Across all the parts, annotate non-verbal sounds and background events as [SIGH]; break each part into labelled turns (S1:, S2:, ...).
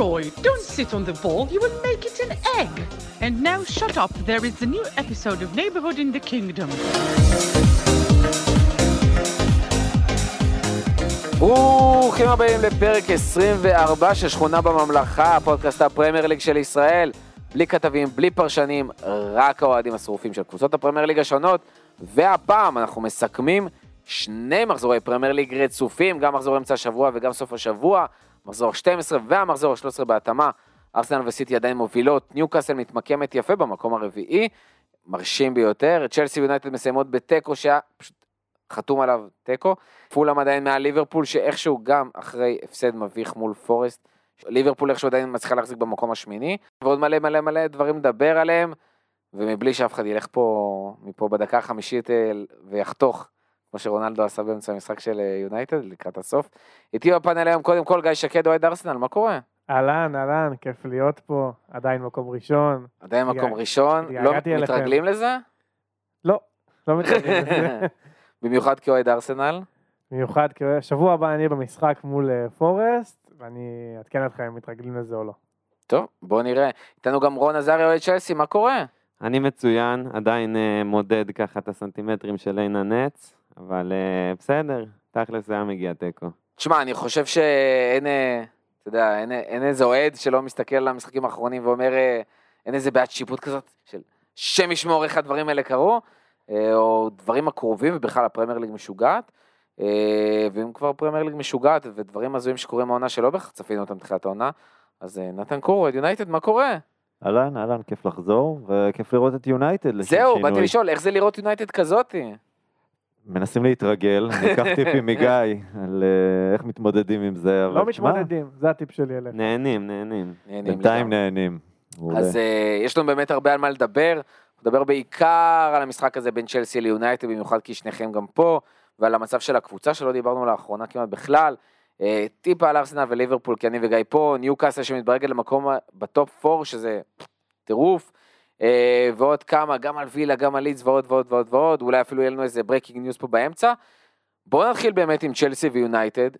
S1: Leroy, don't sit on the ball, you will make it an egg. And now shut up, there is a new episode of Neighborhood in the Kingdom.
S2: ברוכים הבאים לפרק 24 של שכונה בממלכה, הפודקאסט הפרמייר ליג של ישראל. בלי כתבים, בלי פרשנים, רק האוהדים השרופים של קבוצות הפרמייר ליג השונות. והפעם אנחנו מסכמים שני מחזורי פרמייר ליג רצופים, גם מחזור אמצע השבוע וגם סוף השבוע, מחזור 12 והמחזור ה-13 בהתאמה. ארסנל וסיטי עדיין מובילות, ניוקאסל מתמקמת יפה במקום הרביעי, מרשים ביותר, צ'לסי ויונייטד מסיימות בתיקו שהיה פשוט חתום עליו תיקו, פולאם עדיין מעל ליברפול שאיכשהו גם אחרי הפסד מביך מול פורסט, ליברפול איכשהו עדיין מצליחה להחזיק במקום השמיני, ועוד מלא מלא מלא דברים לדבר עליהם, ומבלי שאף אחד ילך פה, מפה בדקה החמישית אה, ויחתוך, כמו שרונלדו עשה באמצע המשחק של אה, יונייטד לקראת הסוף. איתי בפאנל היום קודם כל גיא שקד אוהד ארסנל, מה קורה?
S3: אהלן, אהלן, כיף להיות פה, עדיין מקום ראשון.
S2: עדיין מקום ראשון, לא. מתרגלים לזה?
S3: לא, לא מתרגלים לזה. [LAUGHS]
S2: במיוחד כאוהד ארסנל.
S3: במיוחד כי שבוע הבא אני במשחק מול אה, פורסט, ואני אעדכן אתכם אם מתרגלים לזה או לא.
S2: טוב, בוא נראה. איתנו גם רון עזריה אוהד צ'לסי, מה קורה?
S4: אני מצוין, עדיין uh, מודד ככה את הסנטימטרים של עין הנץ, אבל uh, בסדר, תכלס זה היה מגיע תיקו.
S2: תשמע, אני חושב שאין, אה, אתה יודע, אין, אין איזה אוהד שלא מסתכל על המשחקים האחרונים ואומר, אה, אין איזה בעיית שיפוט כזאת של שם ישמור איך הדברים האלה קרו, אה, או דברים הקרובים, ובכלל הפרמייר ליג משוגעת. אה, ואם כבר פרמייר ליג משוגעת ודברים הזויים שקורים מהעונה שלא בהכרח צפינו אותם בתחילת העונה, אז אה, נתן קורו, אוהד יונייטד, מה קורה?
S5: אהלן, אהלן, כיף לחזור, וכיף לראות את יונייטד. לשם
S2: זהו. באתי לשאול, איך זה לראות יונייטד כזאתי?
S5: מנסים להתרגל, אני אקח טיפים [LAUGHS] מגיא על אה, איך מתמודדים עם זה,
S3: לא מתמודדים, זה הטיפ שלי אליך.
S4: נהנים, נהנים.
S5: בינתיים. נהנים.
S2: אז uh, יש לנו באמת הרבה על מה לדבר, נדבר בעיקר על המשחק הזה בין צ'לסי ליונייטד, במיוחד כי שניכם גם פה, ועל המצב של הקבוצה שלא דיברנו לאחרונה כמעט בכלל. Uh, טיפה על ארסנל וליברפול, כי אני וגיא פה, ניו קאסל שמתברגת למקום בטופ 4, שזה טירוף, ועוד כמה, גם על וילה, גם על לידס ועוד ועוד ועוד ועוד, אולי אפילו יהיה לנו איזה breaking news פה באמצע. בואו נתחיל באמת עם צ'לסי ויונייטד,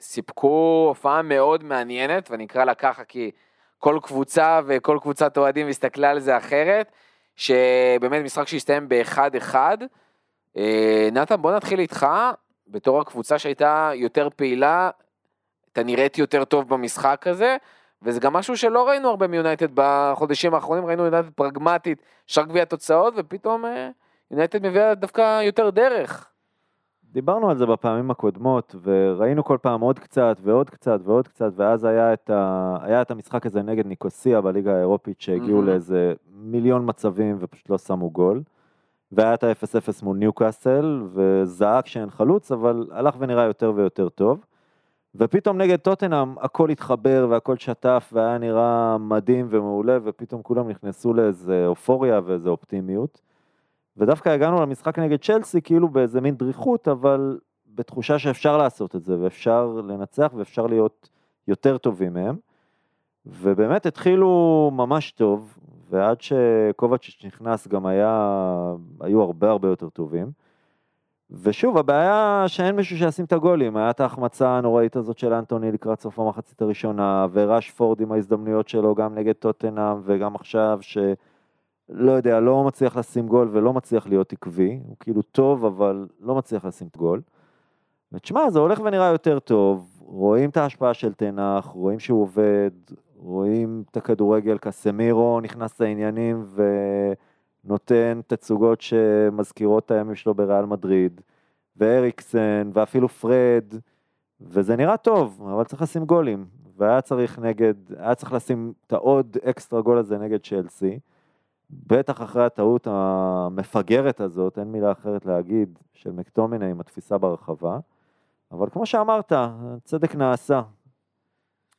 S2: שסיפקו הופעה מאוד מעניינת, ואני אקרא לה ככה כי כל קבוצה וכל קבוצת אוהדים הסתכלה על זה אחרת, שבאמת משחק שהסתיים באחד-אחד. אה, נתן, בוא נתחיל איתך, בתור הקבוצה שהייתה יותר פעילה, אתה נראית יותר טוב במשחק הזה, וזה גם משהו שלא ראינו הרבה מיונייטד בחודשים האחרונים, ראינו יונייטד פרגמטית, שאר גביע התוצאות, ופתאום אה, יונייטד מביאה דווקא יותר דרך.
S5: דיברנו על זה בפעמים הקודמות, וראינו כל פעם עוד קצת ועוד קצת ועוד קצת, ואז היה את, ה... היה את המשחק הזה נגד ניקוסיה בליגה האירופית, שהגיעו
S2: מהמם.
S5: לאיזה מיליון מצבים ופשוט לא שמו גול. והיה את ה-0-0 מול ניוקאסל, וזעק שאין חלוץ, אבל הלך ונראה יותר ויותר טוב. ופתאום נגד טוטנאם הכל התחבר והכל שטף והיה נראה מדהים ומעולה, ופתאום כולם נכנסו לאיזה אופוריה ואיזה אופטימיות. ודווקא הגענו למשחק נגד צ'לסי כאילו באיזה מין דריכות, אבל בתחושה שאפשר לעשות את זה, ואפשר לנצח ואפשר להיות יותר טובים מהם. ובאמת התחילו ממש טוב, ועד שקובצ'יץ' נכנס גם היה, היו הרבה הרבה יותר טובים. ושוב, הבעיה שאין מישהו שישים את הגולים, היה את ההחמצה הנוראית הזאת של אנטוני לקראת סוף המחצית הראשונה, ורשפורד עם ההזדמנויות שלו גם נגד טוטנאם וגם עכשיו, שלא יודע, לא מצליח לשים גול ולא מצליח להיות עקבי, הוא כאילו טוב אבל לא מצליח לשים גול. ותשמע, זה הולך ונראה יותר טוב, רואים את ההשפעה של תנח, רואים שהוא עובד, רואים את הכדורגל, קסמירו נכנס לעניינים ונותן תצוגות שמזכירות את הימים שלו בריאל מדריד, ואריקסן, ואפילו פרד, וזה נראה טוב, אבל צריך לשים גולים, והיה צריך נגד, היה צריך לשים את העוד אקסטרה גול הזה נגד צ'לסי, בטח אחרי הטעות המפגרת הזאת, אין מילה אחרת להגיד, של מקטומיני עם התפיסה ברחבה, אבל כמו שאמרת, צדק נעשה.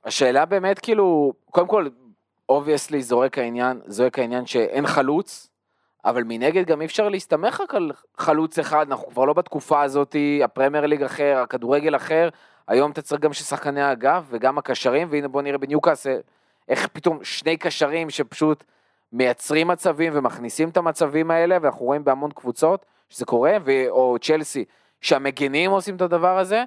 S2: השאלה באמת כאילו, קודם כל, obviously זורק העניין, זורק העניין שאין חלוץ, אבל מנגד גם אי אפשר להסתמך רק על חלוץ אחד, אנחנו כבר לא בתקופה הזאת, הפרמייר ליג אחר, הכדורגל אחר, היום אתה צריך גם ששחקני האגף וגם הקשרים, והנה בוא נראה בניוקאסל, איך פתאום שני קשרים שפשוט מייצרים מצבים ומכניסים את המצבים האלה, ואנחנו רואים בהמון קבוצות שזה קורה, ו- או צ'לסי, שהמגנים עושים את הדבר הזה,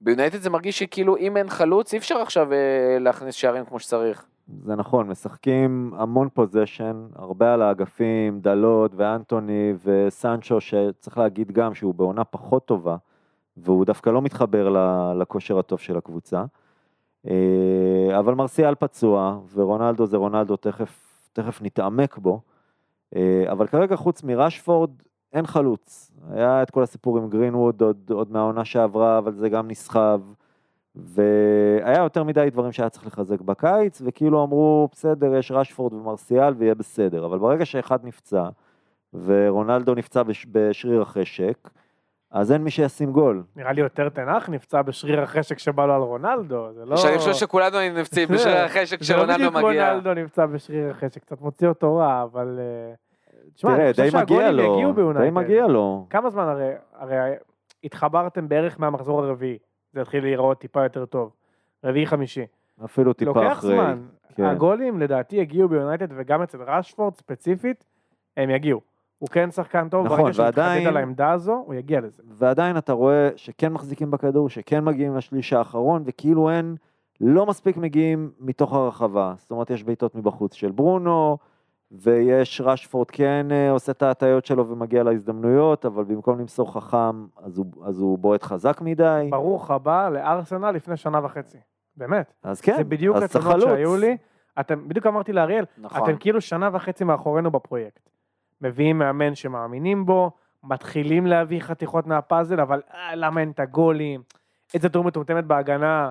S2: ביונייטד זה מרגיש שכאילו אם אין חלוץ אי אפשר עכשיו אה, להכניס שערים כמו שצריך.
S5: זה נכון, משחקים המון פוזיישן, הרבה על האגפים, דלות ואנטוני וסנצ'ו, שצריך להגיד גם שהוא בעונה פחות טובה, והוא דווקא לא מתחבר לכושר הטוב של הקבוצה. אה, אבל מרסיאל פצוע, ורונלדו זה רונלדו, תכף, תכף נתעמק בו. אה, אבל כרגע חוץ מרשפורד, אין חלוץ. היה את כל הסיפור עם גרינווד עוד, עוד מהעונה שעברה, אבל זה גם נסחב. והיה יותר מדי דברים שהיה צריך לחזק בקיץ, וכאילו אמרו, בסדר, יש רשפורד ומרסיאל ויהיה בסדר. אבל ברגע שאחד נפצע, ורונלדו נפצע בש, בשריר החשק, אז אין מי שישים גול.
S3: נראה לי יותר תנח נפצע בשריר החשק שבא לו על רונלדו, זה לא...
S2: שאני חושב שכולנו היינו נפצעים בשביל [LAUGHS] החשק
S3: זה לא בדיוק
S2: מגיע.
S3: רונלדו נפצע בשריר החשק, קצת מוציא אותו רע, אבל... אה, תשמע,
S5: תראה,
S3: אני חושב
S5: די מגיע
S3: שהגולים
S5: לו,
S3: יגיעו
S5: די
S3: ביונייטד.
S5: מגיע לו.
S3: כמה זמן הרי, הרי התחברתם בערך מהמחזור הרביעי, זה התחיל להיראות טיפה יותר טוב. רביעי חמישי.
S5: אפילו טיפה
S3: לוקח
S5: אחרי.
S3: זמן.
S5: כן.
S3: הגולים לדעתי יגיעו ביונייטד וגם אצל רשפורד ספציפית, הם יגיעו. הוא כן שחקן טוב,
S5: נכון,
S3: ברגע שהוא
S5: ועדיין-
S3: על העמדה הזו, הוא יגיע לזה.
S5: ועדיין אתה רואה שכן מחזיקים בכדור, שכן מגיעים לשליש האחרון, וכאילו אין, לא מספיק מגיעים מתוך הרחבה. זאת אומרת, יש בעיטות מבחוץ של ברונו, ויש רשפורד כן אה, עושה את ההטיות שלו ומגיע להזדמנויות, אבל במקום למסור חכם, אז הוא, אז הוא בועט חזק מדי.
S3: ברוך הבא לארסנל לפני שנה וחצי. באמת.
S5: אז כן,
S3: זה בדיוק התלונות. שהיו לי. אתם, בדיוק אמרתי לאריאל,
S2: נכון.
S3: אתם כאילו שנה וחצי מאחורינו בפרויקט. מביאים מאמן שמאמינים בו, מתחילים להביא חתיכות מהפאזל, אבל אה, למה אין את הגולים? איזה טור מטומטמת בהגנה.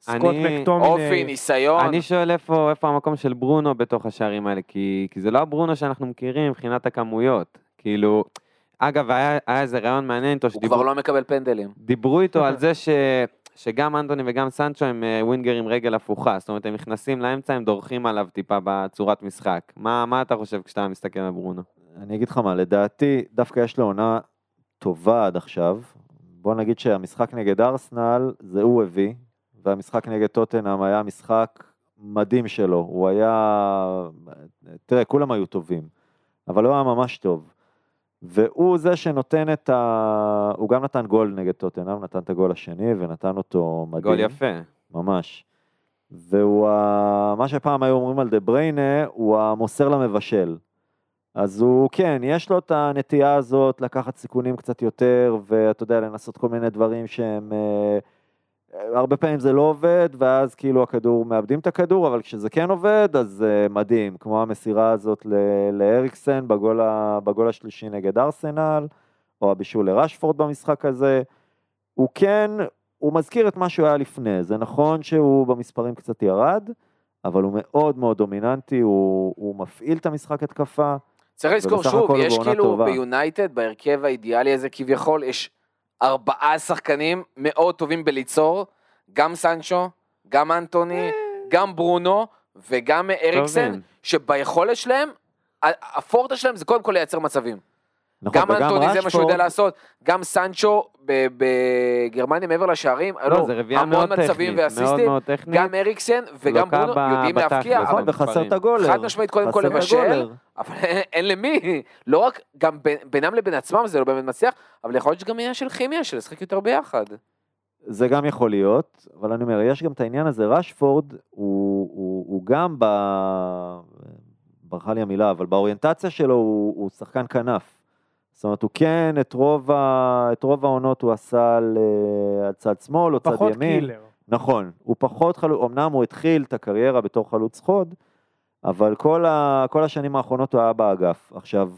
S3: סקוט
S4: אני-
S3: מקטומיני.
S2: אופי, ניסיון.
S4: אני שואל איפה, איפה המקום של ברונו בתוך השערים האלה, כי, כי זה לא הברונו שאנחנו מכירים מבחינת הכמויות. כאילו, אגב, היה, היה איזה רעיון מעניין איתו,
S2: הוא
S4: שדיברו
S2: כבר לא מקבל פנדלים.
S4: דיברו איתו על [LAUGHS] זה ש, שגם אנטוני וגם סנצ'ו הם אה, ווינגר עם רגל הפוכה, זאת אומרת, הם נכנסים לאמצע, הם דורכים עליו טיפה בצורת משחק. מה, מה אתה חושב כשאתה מסתכל על ברונו?
S5: אני אגיד לך מה, לדעתי, דווקא יש לו עונה טובה עד עכשיו. בוא נגיד שהמשחק נגד ארסנל, זה הוא הביא, והמשחק נגד טוטנאם היה משחק מדהים שלו. הוא היה... תראה, כולם היו טובים, אבל הוא היה ממש טוב. והוא זה שנותן את ה... הוא גם נתן גול נגד טוטנאם, נתן את הגול השני ונתן אותו מדהים.
S4: גול יפה.
S5: ממש. והוא, ה... מה שפעם היו אומרים על דה בריינה, הוא המוסר למבשל. אז הוא, כן, יש לו את הנטייה הזאת לקחת סיכונים קצת יותר, ואתה יודע, לנסות כל מיני דברים שהם... אה, הרבה פעמים זה לא עובד, ואז כאילו הכדור, מאבדים את הכדור, אבל כשזה כן עובד, אז אה, מדהים, כמו המסירה הזאת לאריקסן בגול, ה... בגול השלישי נגד ארסנל, או הבישול לרשפורד במשחק הזה. הוא כן, הוא מזכיר את מה שהוא היה לפני, זה נכון שהוא במספרים קצת ירד, אבל הוא מאוד מאוד דומיננטי, הוא, הוא מפעיל את המשחק התקפה,
S2: צריך לזכור שוב, יש כאילו. ביונייטד, בהרכב האידיאלי הזה כביכול, יש ארבעה שחקנים מאוד טובים בליצור, גם סנצ'ו, גם אנטוני, גם ברונו וגם אריקסן. שביכולת שלהם, הפורטה שלהם זה קודם כל לייצר מצבים.
S5: נכון,
S2: גם אנטוני זה מה שהוא יודע לעשות, גם סנצ'ו בגרמניה מעבר לשערים,
S4: לא,
S2: המון מצבים ואסיסטים. גם אריקסן וגם
S4: לוקה
S2: ברונו
S4: ב-
S2: יודעים. להבקיע,
S5: נכון, וחסר. את הגולר.
S2: חד משמעית קודם כל לבשל. אבל [LAUGHS] אין, למי, לא רק, גם בינם לבין עצמם זה לא באמת מצליח, אבל יכול להיות שגם עניין של כימיה, של לשחק יותר ביחד.
S5: זה גם יכול להיות, אבל אני אומר, יש גם את העניין הזה, רשפורד הוא, הוא, הוא גם ב... ברחה לי המילה, אבל באוריינטציה שלו הוא, הוא שחקן כנף. זאת אומרת, הוא כן, את רוב, ה... את רוב העונות הוא עשה על, אה, על צד שמאל או צד
S3: פחות
S5: ימין.
S3: קילר.
S5: נכון, הוא פחות חלוץ, אמנם הוא התחיל את הקריירה בתור חלוץ חוד, אבל כל, ה, כל השנים האחרונות הוא היה באגף. עכשיו,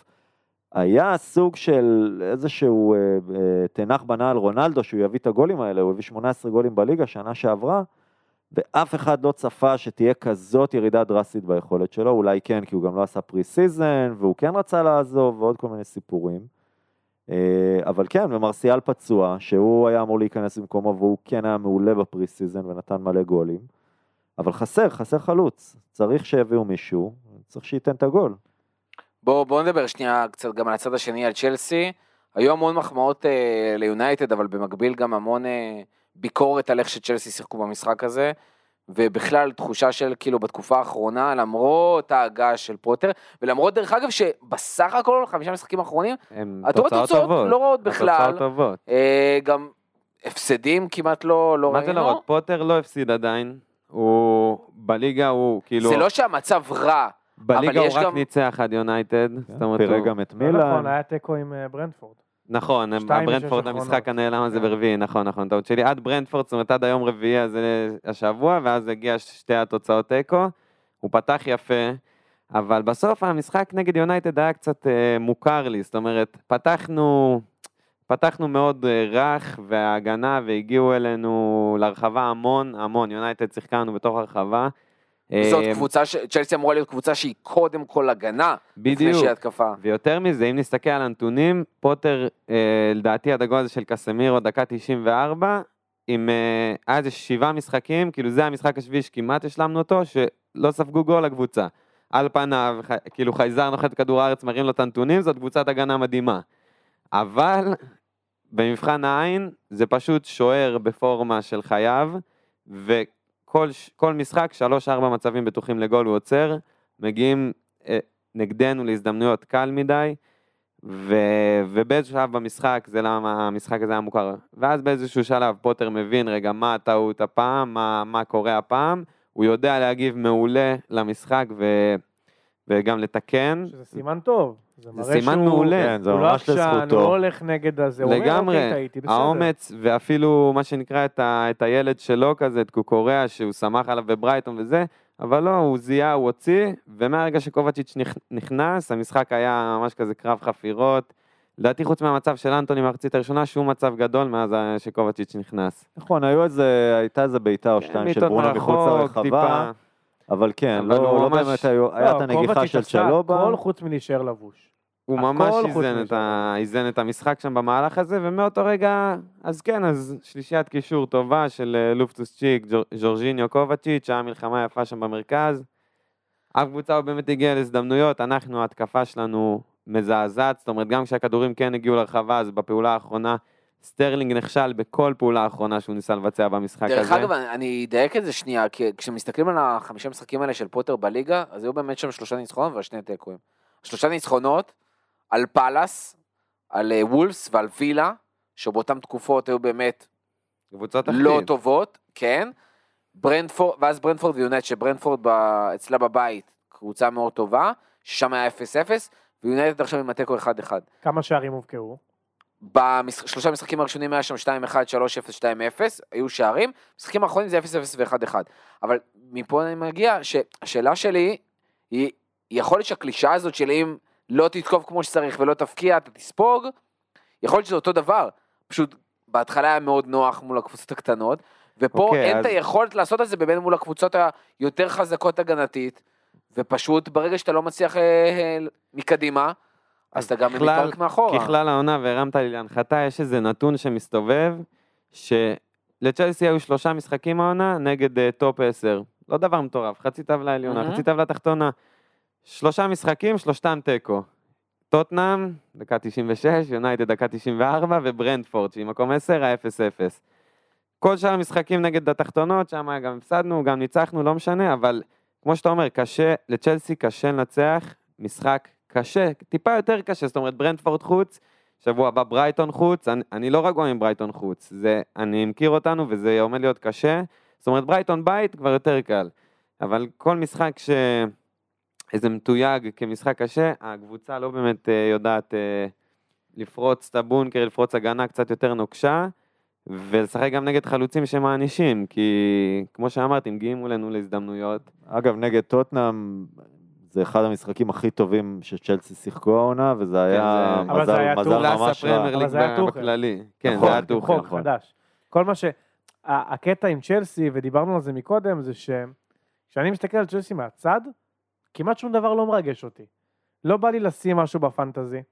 S5: היה סוג של איזשהו אה, אה, טן האח בנה על רונלדו שהוא יביא את הגולים האלה, הוא הביא 18 גולים בליגה שנה שעברה, ואף אחד לא צפה שתהיה כזאת ירידה דרסטית ביכולת שלו, אולי כן, כי הוא גם לא עשה pre-season, והוא כן רצה לעזוב, ועוד כל מיני סיפורים. אה, אבל כן, ומרסיאל פצוע, שהוא היה אמור להיכנס במקומו, והוא כן היה מעולה pre-season ונתן מלא גולים. אבל חסר, חסר חלוץ. צריך שיביאו מישהו, צריך שייתן את הגול.
S2: בואו בוא נדבר שנייה קצת גם על הצד השני, על צ'לסי. היו המון מחמאות אה, ליונייטד, אבל במקביל גם המון אה, ביקורת על איך שצ'לסי שיחקו במשחק הזה. ובכלל תחושה של כאילו בתקופה האחרונה, למרות ההגעה של פוטר, ולמרות דרך אגב שבסך הכל חמישה משחקים האחרונים, רואה
S4: תוצאות.
S2: לא רעות בכלל.
S4: התוצאות טובות.
S2: אה, גם הפסדים כמעט לא, לא
S4: מה זה
S2: ראינו.
S4: להראות? פוטר לא הפסיד עדיין. הוא בליגה הוא כאילו,
S2: זה לא שהמצב רע,
S4: בליגה הוא רק
S2: גם-
S4: ניצח עד יונייטד. זאת אומרת,
S5: פירק
S4: הוא-
S5: גם את
S3: לא נכון,
S5: מילאן.
S3: היה תיקו עם אה, ברנדפורד.
S4: נכון, ברנדפורד המשחק. הנעלם הזה
S3: כן.
S4: ברביעי, נכון, נכון, טעות שלי. עד ברנדפורד, זאת אומרת עד היום רביעי הזה השבוע, ואז הגיע שתי התוצאות תיקו. הוא פתח יפה, אבל בסוף המשחק נגד יונייטד היה קצת אה, מוכר לי, זאת אומרת, פתחנו, פתחנו מאוד אה, רך, וההגנה, והגיעו אלינו לרחבה המון, המון, יונייטד שיחקה לנו בתוך הרחבה.
S2: זאת
S4: אה,
S2: קבוצה, ש- צ'לסי אמורה להיות קבוצה שהיא קודם כל הגנה, לפני
S4: בדיוק.
S2: שהיא התקפה.
S4: ויותר מזה, אם נסתכל על הנתונים, פוטר, אה, לדעתי עד הגול הזה של קסמירו, דקה 94, עם, אה, היה איזה שבעה משחקים, כאילו זה המשחק השביעי שכמעט השלמנו אותו, שלא ספגו גול לקבוצה. על פניו, ח, כאילו חייזר נוחת כדור הארץ, מראים לו את הנתונים, זאת קבוצת הגנה מדהימה. אבל במבחן העין, זה פשוט שוער בפורמה של חייו, וכל ש- כל משחק, שלוש-ארבע מצבים בטוחים לגול הוא עוצר, מגיעים אה, נגדנו להזדמנויות קל מדי, ו... ובאיזשהו שלב במשחק, זה למה המשחק הזה היה מוכר. ואז באיזשהו שלב פוטר מבין רגע מה הטעות הפעם, מה, מה קורה הפעם, הוא יודע להגיב מעולה למשחק ו... וגם לתקן.
S3: שזה סימן טוב. זה
S4: סימן
S3: שהוא-
S4: מעולה.
S5: כן, זה
S3: הוא לא
S5: ממש
S3: עקשן, הוא
S5: לזכותו.
S3: לא הולך נגד הזה, הוא אומר, אוקיי, טעיתי, בסדר.
S4: האומץ, ואפילו מה שנקרא את, ה, את הילד שלו כזה, את קוקוריאה, שהוא שמח עליו בברייטון וזה, אבל לא, הוא זיהה, הוא הוציא, ומהרגע שקובצ'יץ' נכ- נכנס, המשחק היה ממש כזה קרב חפירות. לדעתי חוץ מהמצב של אנטוני במחצית הראשונה, שום מצב גדול מאז שקובצ'יץ' נכנס.
S5: נכון, היו איזה, הייתה איזה בעיטה או שתיים של ברונו מחוץ לרחבה. אבל כן,
S4: אבל
S5: לא לא
S4: ממש-
S5: באמת היו, היה את
S3: לא,
S5: הנגיחה של צ'לובה.
S3: הכל חוץ מלהישאר לבוש.
S4: הוא ממש איזן. את, ה... איזן את המשחק שם במהלך הזה, ומאותו רגע, אז כן, אז שלישיית קישור טובה של אה, לופטוס צ'יק, ג'ור- ז'ורג'יניו קובאצ'יץ', היה מלחמה יפה שם במרכז. אף קבוצה לא באמת הגיע להזדמנויות, אנחנו, ההתקפה שלנו מזעזעת, זאת אומרת, גם כשהכדורים כן הגיעו לרחבה, אז בפעולה האחרונה, סטרלינג נכשל בכל פעולה האחרונה שהוא ניסה לבצע במשחק הזה.
S2: דרך אגב, אני- אדייק את זה שנייה, כי כשמסתכלים על החמישה משחקים האלה של פוטר בליגה, אז היו באמת שם שלושה ניצחונות ושני תיקואים. שלושה ניצחונות על פאלאס, על אה, וולפס ועל וילה, שבאותן תקופות היו באמת
S4: קבוצות
S2: לא
S4: תחתית.
S2: טובות, כן. ברנדפורד, ואז ברנדפורד ויונייטד, שברנדפורד ב- אצלה בבית, קבוצה מאוד טובה, ששם היה 0-0, ויונייטד עכשיו עם התיקו 1-1.
S3: כמה שערים הובקעו?
S2: בשלושה משחקים הראשונים היה שם 2-1, 3-0, 2-0, היו שערים, משחקים האחרונים זה 0-0 ו-1-1. אבל מפה אני מגיע, שהשאלה שלי היא, יכול להיות שהקלישאה הזאת של אם לא תתקוף כמו שצריך ולא תפקיע, אתה תספוג, יכול להיות שזה אותו דבר. פשוט בהתחלה היה מאוד נוח מול הקבוצות הקטנות, ופה
S4: אוקיי,
S2: אין
S4: אז-
S2: את היכולת לעשות את זה באמת מול הקבוצות היותר חזקות הגנתית, ופשוט ברגע שאתה לא מצליח אה, אה, מקדימה, אז אתה גם מתפרק מאחורה.
S4: ככלל העונה, והרמת לי להנחתה, יש איזה נתון שמסתובב, שלצ'לסי היו שלושה משחקים העונה נגד אה, top 10. לא דבר מטורף, חצי טבלה עליונה,
S2: מהמם.
S4: חצי טבלה תחתונה. שלושה משחקים, שלושתם תיקו. טוטנאם, דקה 96, יונייטד דקה 94, וברנדפורד, שהיא מקום 10, ה-0-0. כל שאר המשחקים נגד התחתונות, שם גם הפסדנו, גם ניצחנו, לא משנה, אבל כמו שאתה אומר, קשה, לצ'לסי קשה לנצח, משחק קשה, טיפה יותר קשה, זאת אומרת ברנדפורד חוץ, שבוע הבא ברייטון חוץ, אני, אני לא רגוע עם ברייטון חוץ, זה, אני מכיר אותנו וזה עומד להיות קשה, זאת אומרת ברייטון בית כבר יותר קל, אבל כל משחק ש... איזה מתויג כמשחק קשה, הקבוצה לא באמת אה, יודעת אה, לפרוץ את הבונקר, לפרוץ הגנה קצת יותר נוקשה, ולשחק גם נגד חלוצים שמענישים, כי כמו שאמרתי, מגיעים מולנו להזדמנויות.
S5: אגב, נגד טוטנאם, זה אחד המשחקים הכי טובים שצ'לסי שיחקו העונה, וזה היה
S4: זה-
S3: אבל זה
S5: מזל
S3: היה
S5: מזל ממש רע.
S3: אבל זה היה טוחל.
S4: בכללי. כן,
S5: נכון,
S4: זה היה
S5: כן,
S4: טוחל.
S3: חוק חדש. כל מה ש... הקטע עם צ'לסי, ודיברנו על זה מקודם, זה שכשאני מסתכל על צ'לסי מהצד, כמעט שום דבר לא מרגש אותי. לא בא לי לשים משהו בפנטזי,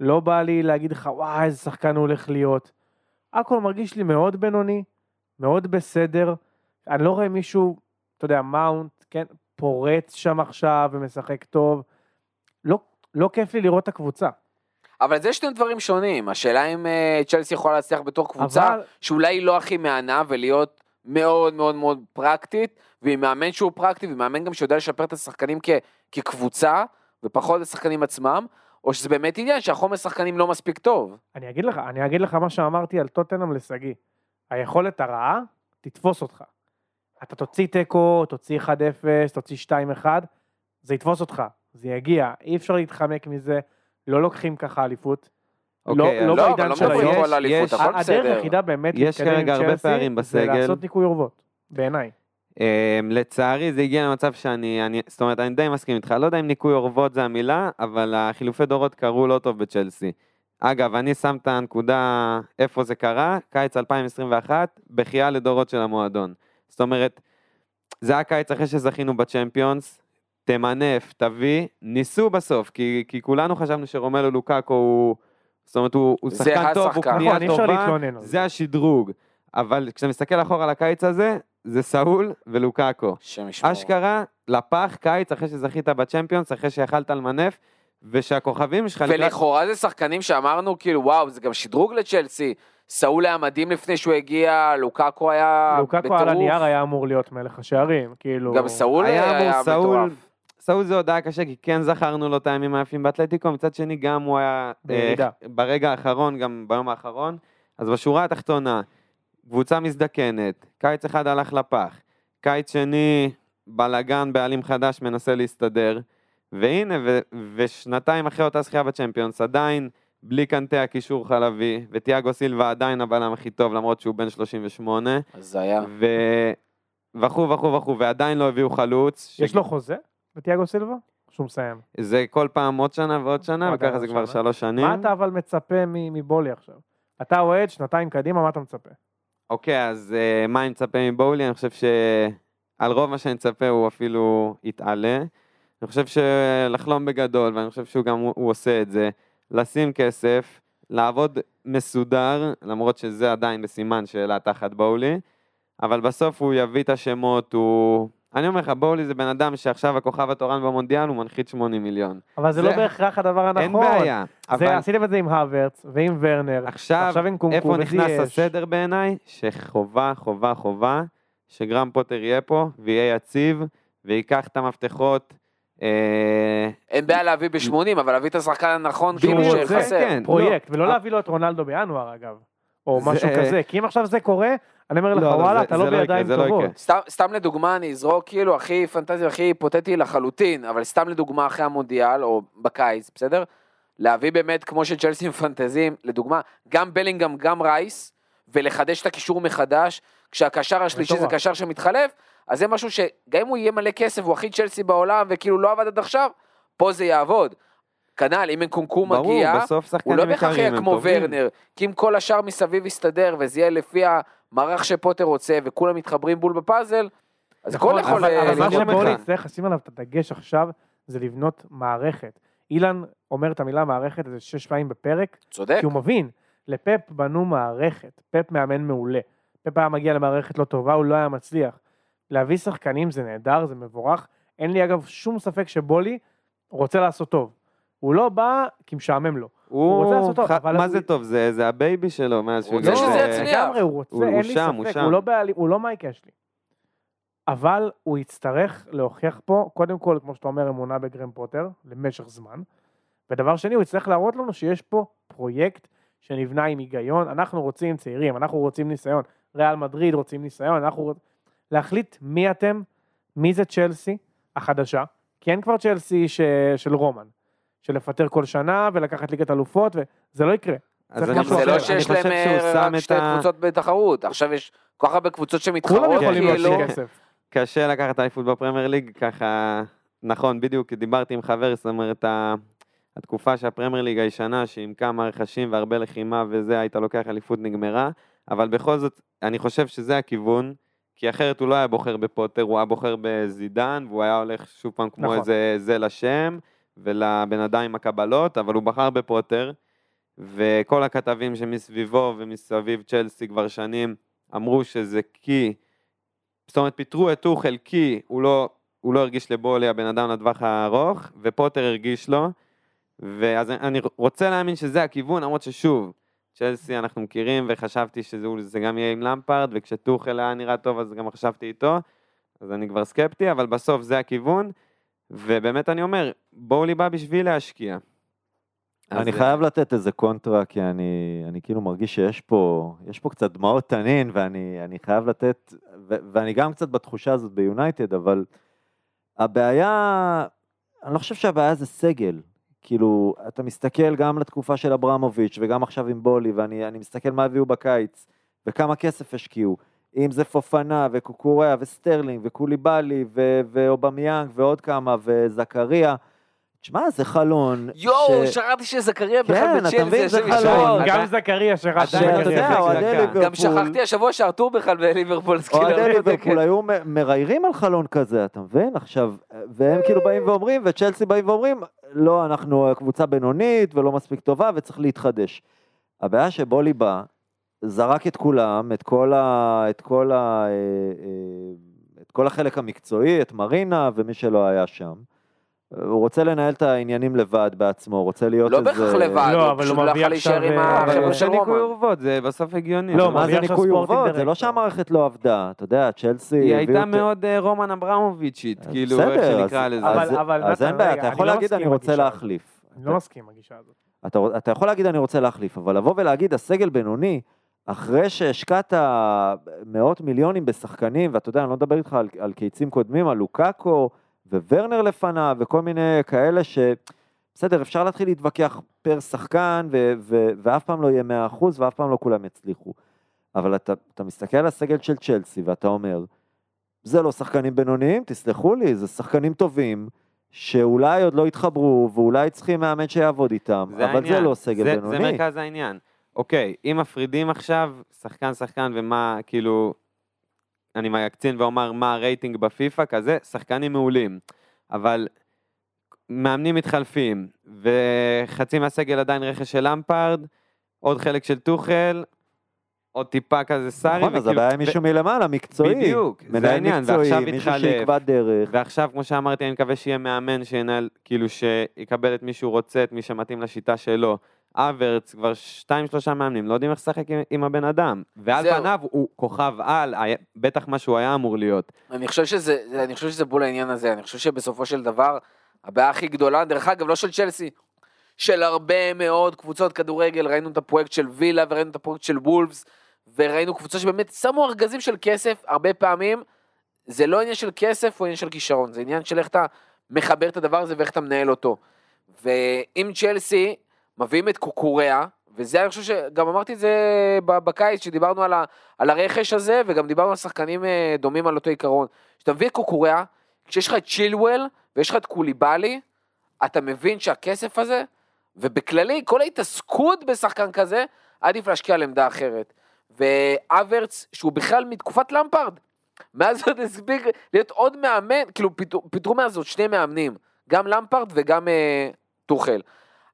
S3: לא בא לי להגיד לך, וואי, איזה שחקן הוא הולך להיות. הכל מרגיש לי מאוד בינוני, מאוד בסדר. אני לא רואה מישהו, אתה יודע, מאונט, כן, פורץ שם עכשיו ומשחק טוב. לא, לא כיף לי לראות את הקבוצה.
S2: אבל זה שני דברים שונים, השאלה אם אה, צ'לסי יכולה להצליח בתור קבוצה
S3: אבל-
S2: שאולי היא לא הכי מהנה ולהיות מאוד מאוד מאוד פרקטית, ועם מאמן שהוא פרקטי, ומאמן גם שיודע לשפר את השחקנים כ, כקבוצה, ופחות את השחקנים עצמם, או שזה באמת עניין שהחומר שחקנים לא מספיק טוב.
S3: אני אגיד לך, אני אגיד לך מה שאמרתי על טוטנאם לשגיא. היכולת הרעה תתפוס אותך. אתה תוציא תיקו, תוציא 1-0, תוציא 2-1, זה יתפוס אותך, זה יגיע, אי אפשר להתחמק מזה, לא לוקחים ככה אליפות.
S4: אוקיי,
S3: לא, לא
S2: לא,
S3: בעידן
S2: אבל לא
S3: של
S2: מדברים
S3: היום.
S2: פה על אליפות,
S4: יש-
S2: הכל
S3: הדרך. היחידה באמת
S4: יש
S3: להתקדם
S4: כרגע
S3: עם
S4: הרבה
S3: צ'לסי,
S4: פערים
S3: זה
S4: בסגל.
S3: לעשות ניקוי אורוות, בעיניי.
S4: אמ, לצערי זה הגיע למצב שאני, אני, זאת אומרת, אני די מסכים איתך, לא יודע אם ניקוי אורוות זה המילה, אבל החילופי דורות קרו לא טוב בצ'לסי. אגב, אני שם את הנקודה איפה זה קרה, קיץ 2021, בכייה לדורות של המועדון. זאת אומרת, זה היה קיץ אחרי שזכינו בצ'מפיונס, תמנף, תביא, ניסו בסוף, כי, כי כולנו חשבנו שרומלו לוקאקו הוא, זאת אומרת, הוא, הוא
S2: זה
S4: שחקן טוב, הוא
S2: השחקן.
S4: קנייה
S3: נכון,
S4: טובה,
S3: זה.
S4: השדרוג. אבל כשאתה מסתכל אחורה על הקיץ הזה, זה סאול ולוקאקו. אשכרה, לפח קיץ אחרי שזכית בצ'מפיונס, אחרי שיכלת למנף, ושהכוכבים שלך...
S2: ולכאורה זה שחקנים שאמרנו, כאילו, וואו, זה גם שדרוג לצ'לסי. סאול היה מדהים לפני שהוא הגיע, לוקאקו היה
S3: לוקקו על הנייר היה אמור להיות מלך השערים, כאילו...
S2: גם סאול
S4: היה
S2: היה
S4: אמור סאול,
S2: מטורף.
S4: סאול זה הודעה קשה, כי כן זכרנו לו את הימים היפים באתלטיקו, מצד שני גם הוא היה...
S3: בירידה.
S4: אה, ברגע האחרון, גם ביום האחרון. אז בשורה התחתונה, קבוצה מזדקנת, קיץ אחד הלך לפח, קיץ שני, בלאגן, בעלים חדש מנסה להסתדר, והנה, ו- ושנתיים אחרי אותה זכייה בצ'מפיונס, עדיין בלי קנטה הקישור חלבי, וטיאגו סילבה עדיין הבלם הכי טוב, למרות שהוא בן 38,
S2: אז זה היה.
S4: ו... וכו' וכו' וכו', ועדיין לא הביאו חלוץ.
S3: יש לו חוזה? בתיאגו סילבה? שהוא מסיים.
S4: זה כל פעם עוד שנה ועוד שנה, וככה זה כבר. שלוש שנים.
S3: מה אתה אבל מצפה מבולי עכשיו? אתה אוהד, שנתיים קדימה, מה אתה מצפה?
S4: אוקיי, אז אה, מה אני מצפה מבואלי? אני חושב שעל רוב מה שאני מצפה הוא אפילו יתעלה. אני חושב שלחלום בגדול, ואני חושב שהוא גם הוא, הוא עושה את זה, לשים כסף, לעבוד מסודר, למרות שזה עדיין בסימן שאלה תחת בואלי, אבל בסוף הוא יביא את השמות, הוא... אני אומר לך, בואלי זה בן אדם שעכשיו הכוכב התורן במונדיאל, הוא מנחית 80 מיליון.
S3: אבל זה
S4: זה-
S3: לא בהכרח הדבר הנכון.
S4: אין בעיה, אבל
S3: זה, עשיתם את זה עם הוורץ ועם ורנר.
S4: עכשיו,
S3: עכשיו עם קונקו
S4: איפה נכנס
S3: וזייש.
S4: הסדר בעיניי? שחובה, חובה, חובה, שגרם פוטר יהיה פה, ויהיה יציב, וייקח את המפתחות. אה,
S2: אין בעיה להביא ב-80, אבל להביא את השחקן הנכון, כאילו
S3: רוצה,
S2: שחסר.
S4: כן.
S3: פרויקט,
S4: לא.
S3: ולא להביא לו את רונלדו בינואר אגב. או
S4: זה-
S3: משהו כזה, כי אם עכשיו זה קורה, אני אומר לך,
S4: לא, לא,
S3: וואלה, אתה לא
S4: לא
S3: בידיים
S4: לא
S3: טובות.
S2: סתם, סתם לדוגמה, אני אזרוק כאילו הכי פנטזי, הכי היפותטי לחלוטין, אבל סתם לדוגמה אחרי המונדיאל, או בקיץ, בסדר? להביא באמת, כמו שצ'לסי מפנטזים, לדוגמה, גם בלינגהם, גם רייס, ולחדש את הקישור מחדש, כשהקשר השלישי זה. קשר שמתחלף, אז זה משהו שגם אם הוא יהיה מלא כסף, הוא הכי צ'לסי בעולם, וכאילו לא עבד עד עכשיו, פה זה יעבוד. כנ"ל, אם אנקונקו
S4: ברור,
S2: מגיע, הוא לא בהכרח יהיה כמו
S4: טובים.
S2: ורנר, כי אם כל השאר מסביב יסתדר, וזה יהיה לפי המערך שפוטר רוצה, וכולם מתחברים בול בפאזל, אז הכל
S3: נכון,
S2: יכול אה,
S3: אבל מה
S4: לקרות.
S2: לקרות.
S3: שבואו. נצטרך לשים עליו את הדגש עכשיו, זה לבנות מערכת. אילן אומר את המילה מערכת איזה שש פעמים בפרק,
S2: צודק.
S3: כי הוא מבין, לפפ בנו מערכת, פפ מאמן מעולה. פפ היה מגיע למערכת לא טובה, הוא לא היה מצליח. להביא שחקנים זה נהדר, זה מבורך. אין לי אגב שום ספק שבולי רוצה לעשות טוב. הוא לא בא כי משעמם לו.
S4: הוא
S3: רוצה לעשות טוב,
S4: ח-
S3: אבל
S4: מה
S3: הוא-
S4: זה טוב? זה זה ה baby שלו מאז שהוא...
S2: רוצה
S4: הגיע
S2: שזה
S4: ל-
S2: יצליח.
S3: לגמרי, הוא רוצה,
S4: הוא-
S3: אין
S4: הוא
S3: לי
S4: שם, הוא
S3: ספק,
S4: שם.
S3: הוא לא בעלים, הוא לא מייק אשלי. אבל הוא יצטרך להוכיח פה, קודם כל, כמו שאתה אומר, אמונה בגרהם פוטר, למשך זמן. ודבר שני, הוא יצטרך להראות לנו שיש פה פרויקט שנבנה עם היגיון, אנחנו רוצים צעירים, אנחנו רוצים ניסיון, ריאל מדריד רוצים ניסיון, אנחנו רוצים... להחליט מי אתם, מי זה צ'לסי החדשה, כי אין כבר צ'לסי ש... של רומן, של לפטר כל שנה ולקחת ליגת אלופות, וזה לא יקרה.
S4: אז אני
S3: משהו
S2: זה
S4: חושב-
S2: לא שיש להם
S4: חושב
S2: אה, רק שתי
S4: ה...
S2: קבוצות בתחרות, עכשיו יש כל כך הרבה קבוצות שמתחרות, כאילו.
S4: קשה לקחת אליפות בפרמייר ליג, ככה, נכון, בדיוק, דיברתי עם חבר, זאת אומרת, התקופה שהפרמייר ליג הישנה, שעם כמה רכשים והרבה לחימה וזה, היית לוקח אליפות נגמרה, אבל בכל זאת, אני חושב שזה הכיוון, כי אחרת הוא לא היה בוחר בפוטר, הוא היה בוחר בזידן, והוא היה הולך שוב פעם כמו
S3: נכון.
S4: איזה זה לשם, ולבן אדם עם הקבלות, אבל הוא בחר בפוטר, וכל הכתבים שמסביבו ומסביב צ'לסי כבר שנים אמרו שזה כי, זאת אומרת פיטרו את טוחל כי הוא לא, הוא לא הרגיש לבולי הבן אדם לטווח הארוך, ופוטר הרגיש לו, ואז אני רוצה להאמין שזה הכיוון, למרות ששוב, צ'לסי אנחנו מכירים וחשבתי שזה זה גם יהיה עם למפרד, וכשטוחל היה נראה טוב אז גם חשבתי איתו, אז אני כבר סקפטי, אבל בסוף זה הכיוון, ובאמת אני אומר, בואו לי בא בשביל להשקיע.
S5: אני
S4: אה,
S5: חייב לתת איזה קונטרה, כי אני, אני כאילו מרגיש שיש פה, יש פה קצת דמעות תנין, ואני אני חייב לתת, ו, ואני גם קצת בתחושה הזאת ביונייטד, אבל הבעיה, אני לא חושב שהבעיה זה סגל. כאילו, אתה מסתכל גם לתקופה של אברמוביץ' וגם עכשיו עם בולי, ואני אני מסתכל מה הביאו בקיץ, וכמה כסף השקיעו. אם זה פופנה וקוקוריה וסטרלינג וקוליבאלי ו- ואובמיאנג ועוד כמה וזכריה. תשמע, זה חלון.
S2: יואו,
S5: ש-
S2: שכחתי שזכריה
S5: כן,
S2: בכלל
S5: אתה
S2: בצ'לסי,
S5: מבין, זה חלון.
S3: גם זכריה
S5: שאתה
S4: אתה
S5: יודע, אוהדי. ליברפול,
S2: גם שכחתי השבוע שארתור בכלל בליברפול, כאילו...
S5: אוהדי ליברפול
S2: כן.
S5: היו מ- מראיירים על חלון כזה, אתה מבין? עכשיו, והם כאילו באים ואומרים, וצ'לסי באים ואומרים, לא, אנחנו קבוצה בינונית ולא מספיק טובה וצריך להתחדש. הבעיה שבולי בא, זרק את כולם, את כל, ה, את, כל ה, אה, אה, את כל החלק המקצועי, את מרינה ומי שלא היה שם. הוא רוצה לנהל את העניינים לבד בעצמו, הוא רוצה להיות
S2: לא
S5: איזה...
S2: בהכרח לבד,
S3: לא,
S2: הוא
S3: אבל
S2: פשוט
S3: הוא
S2: לא
S3: מביא
S2: יכול להישאר
S3: עכשיו,
S2: עם
S3: אה,
S2: החבר'ה
S4: זה
S2: של
S4: ניקוי. אורוות, זה בסוף הגיוני.
S3: לא,
S5: מה זה ניקוי אורוות? זה לא. שהמערכת לא עבדה, אתה יודע, צ'לסי...
S4: היא הייתה
S5: את-
S4: מאוד אה, רומן אברמוביצ'ית, כאילו, איך
S5: בסדר,
S4: שנקרא
S5: אז-
S4: לזה.
S3: אבל-
S5: אז-
S3: אבל
S5: אז
S3: נתן,
S5: אין בעיה, אתה יכול
S3: לא
S5: להגיד אני רוצה. להחליף.
S3: אני לא מסכים עם הגישה הזאת.
S5: אתה, אתה יכול להגיד אני רוצה להחליף, אבל לבוא ולהגיד הסגל בינוני, אחרי שהשקעת מאות מיליונים בשחקנים, ואתה יודע, אני לא מדבר איתך על, על קיצים קודמים, על לוקאקו וורנר לפניו וכל מיני כאלה ש... בסדר, אפשר להתחיל להתווכח פר שחקן, ו- ו- ואף פעם לא יהיה 100% ואף פעם לא כולם יצליחו. אבל אתה, אתה מסתכל על הסגל של צ'לסי ואתה אומר, זה לא שחקנים בינוניים, תסלחו לי, זה שחקנים טובים, שאולי עוד לא התחברו, ואולי צריכים מאמן שיעבוד איתם, אבל
S4: העניין.
S5: זה לא סגל
S4: זה,
S5: בינוני.
S4: זה מרכז העניין. אוקיי, אם מפרידים עכשיו שחקן שחקן ומה, כאילו, אני אקצין ואומר מה הרייטינג בפיפא כזה, שחקנים מעולים. אבל מאמנים מתחלפים, וחצי מהסגל עדיין רכש של למפארד, עוד חלק של טוחל, עוד טיפה כזה סארי.
S5: נכון, אז הבעיה היא מישהו מלמעלה, מקצועי.
S4: בדיוק, זה העניין, ועכשיו
S5: מישהו
S4: התחלף.
S5: שיקבע דרך.
S4: ועכשיו, כמו שאמרתי, אני מקווה שיהיה מאמן שינהל, כאילו שיקבל את מי שהוא רוצה, את מי שמתאים לשיטה שלו. אברץ, כבר שתיים שלושה מאמנים, לא יודעים איך לשחק עם, עם הבן אדם. ועל
S2: זהו.
S4: פניו הוא כוכב על, בטח מה שהוא היה אמור להיות.
S2: אני חושב שזה, אני חושב שזה בול העניין הזה, אני חושב שבסופו של דבר, הבעיה הכי גדולה, דרך אגב, לא של צ'לסי, של הרבה מאוד קבוצות כדורגל, ראינו את הפרויקט של וילה וראינו את הפרויקט של וולפס, וראינו קבוצות שבאמת שמו ארגזים של כסף, הרבה פעמים, זה לא עניין של כסף או עניין של כישרון, זה עניין של איך אתה מחבר את הדבר הזה ואיך אתה מנהל אותו. ואם צ'לסי מביאים את קוקוריה, וזה אני חושב שגם אמרתי את זה בקיץ, שדיברנו על, ה, על הרכש הזה, וגם דיברנו על שחקנים אה, דומים על אותו עיקרון. כשאתה מביא את קוקוריה, כשיש לך את צ'ילואל ויש לך את קוליבאלי, אתה מבין שהכסף הזה, ובכללי כל ההתעסקות בשחקן כזה, עדיף להשקיע על עמדה אחרת. ואברץ, שהוא בכלל מתקופת למפרד, מאז עוד הספיק להיות עוד מאמן, כאילו פיתרו מאז עוד שני מאמנים, גם למפרד וגם אה, טוחל.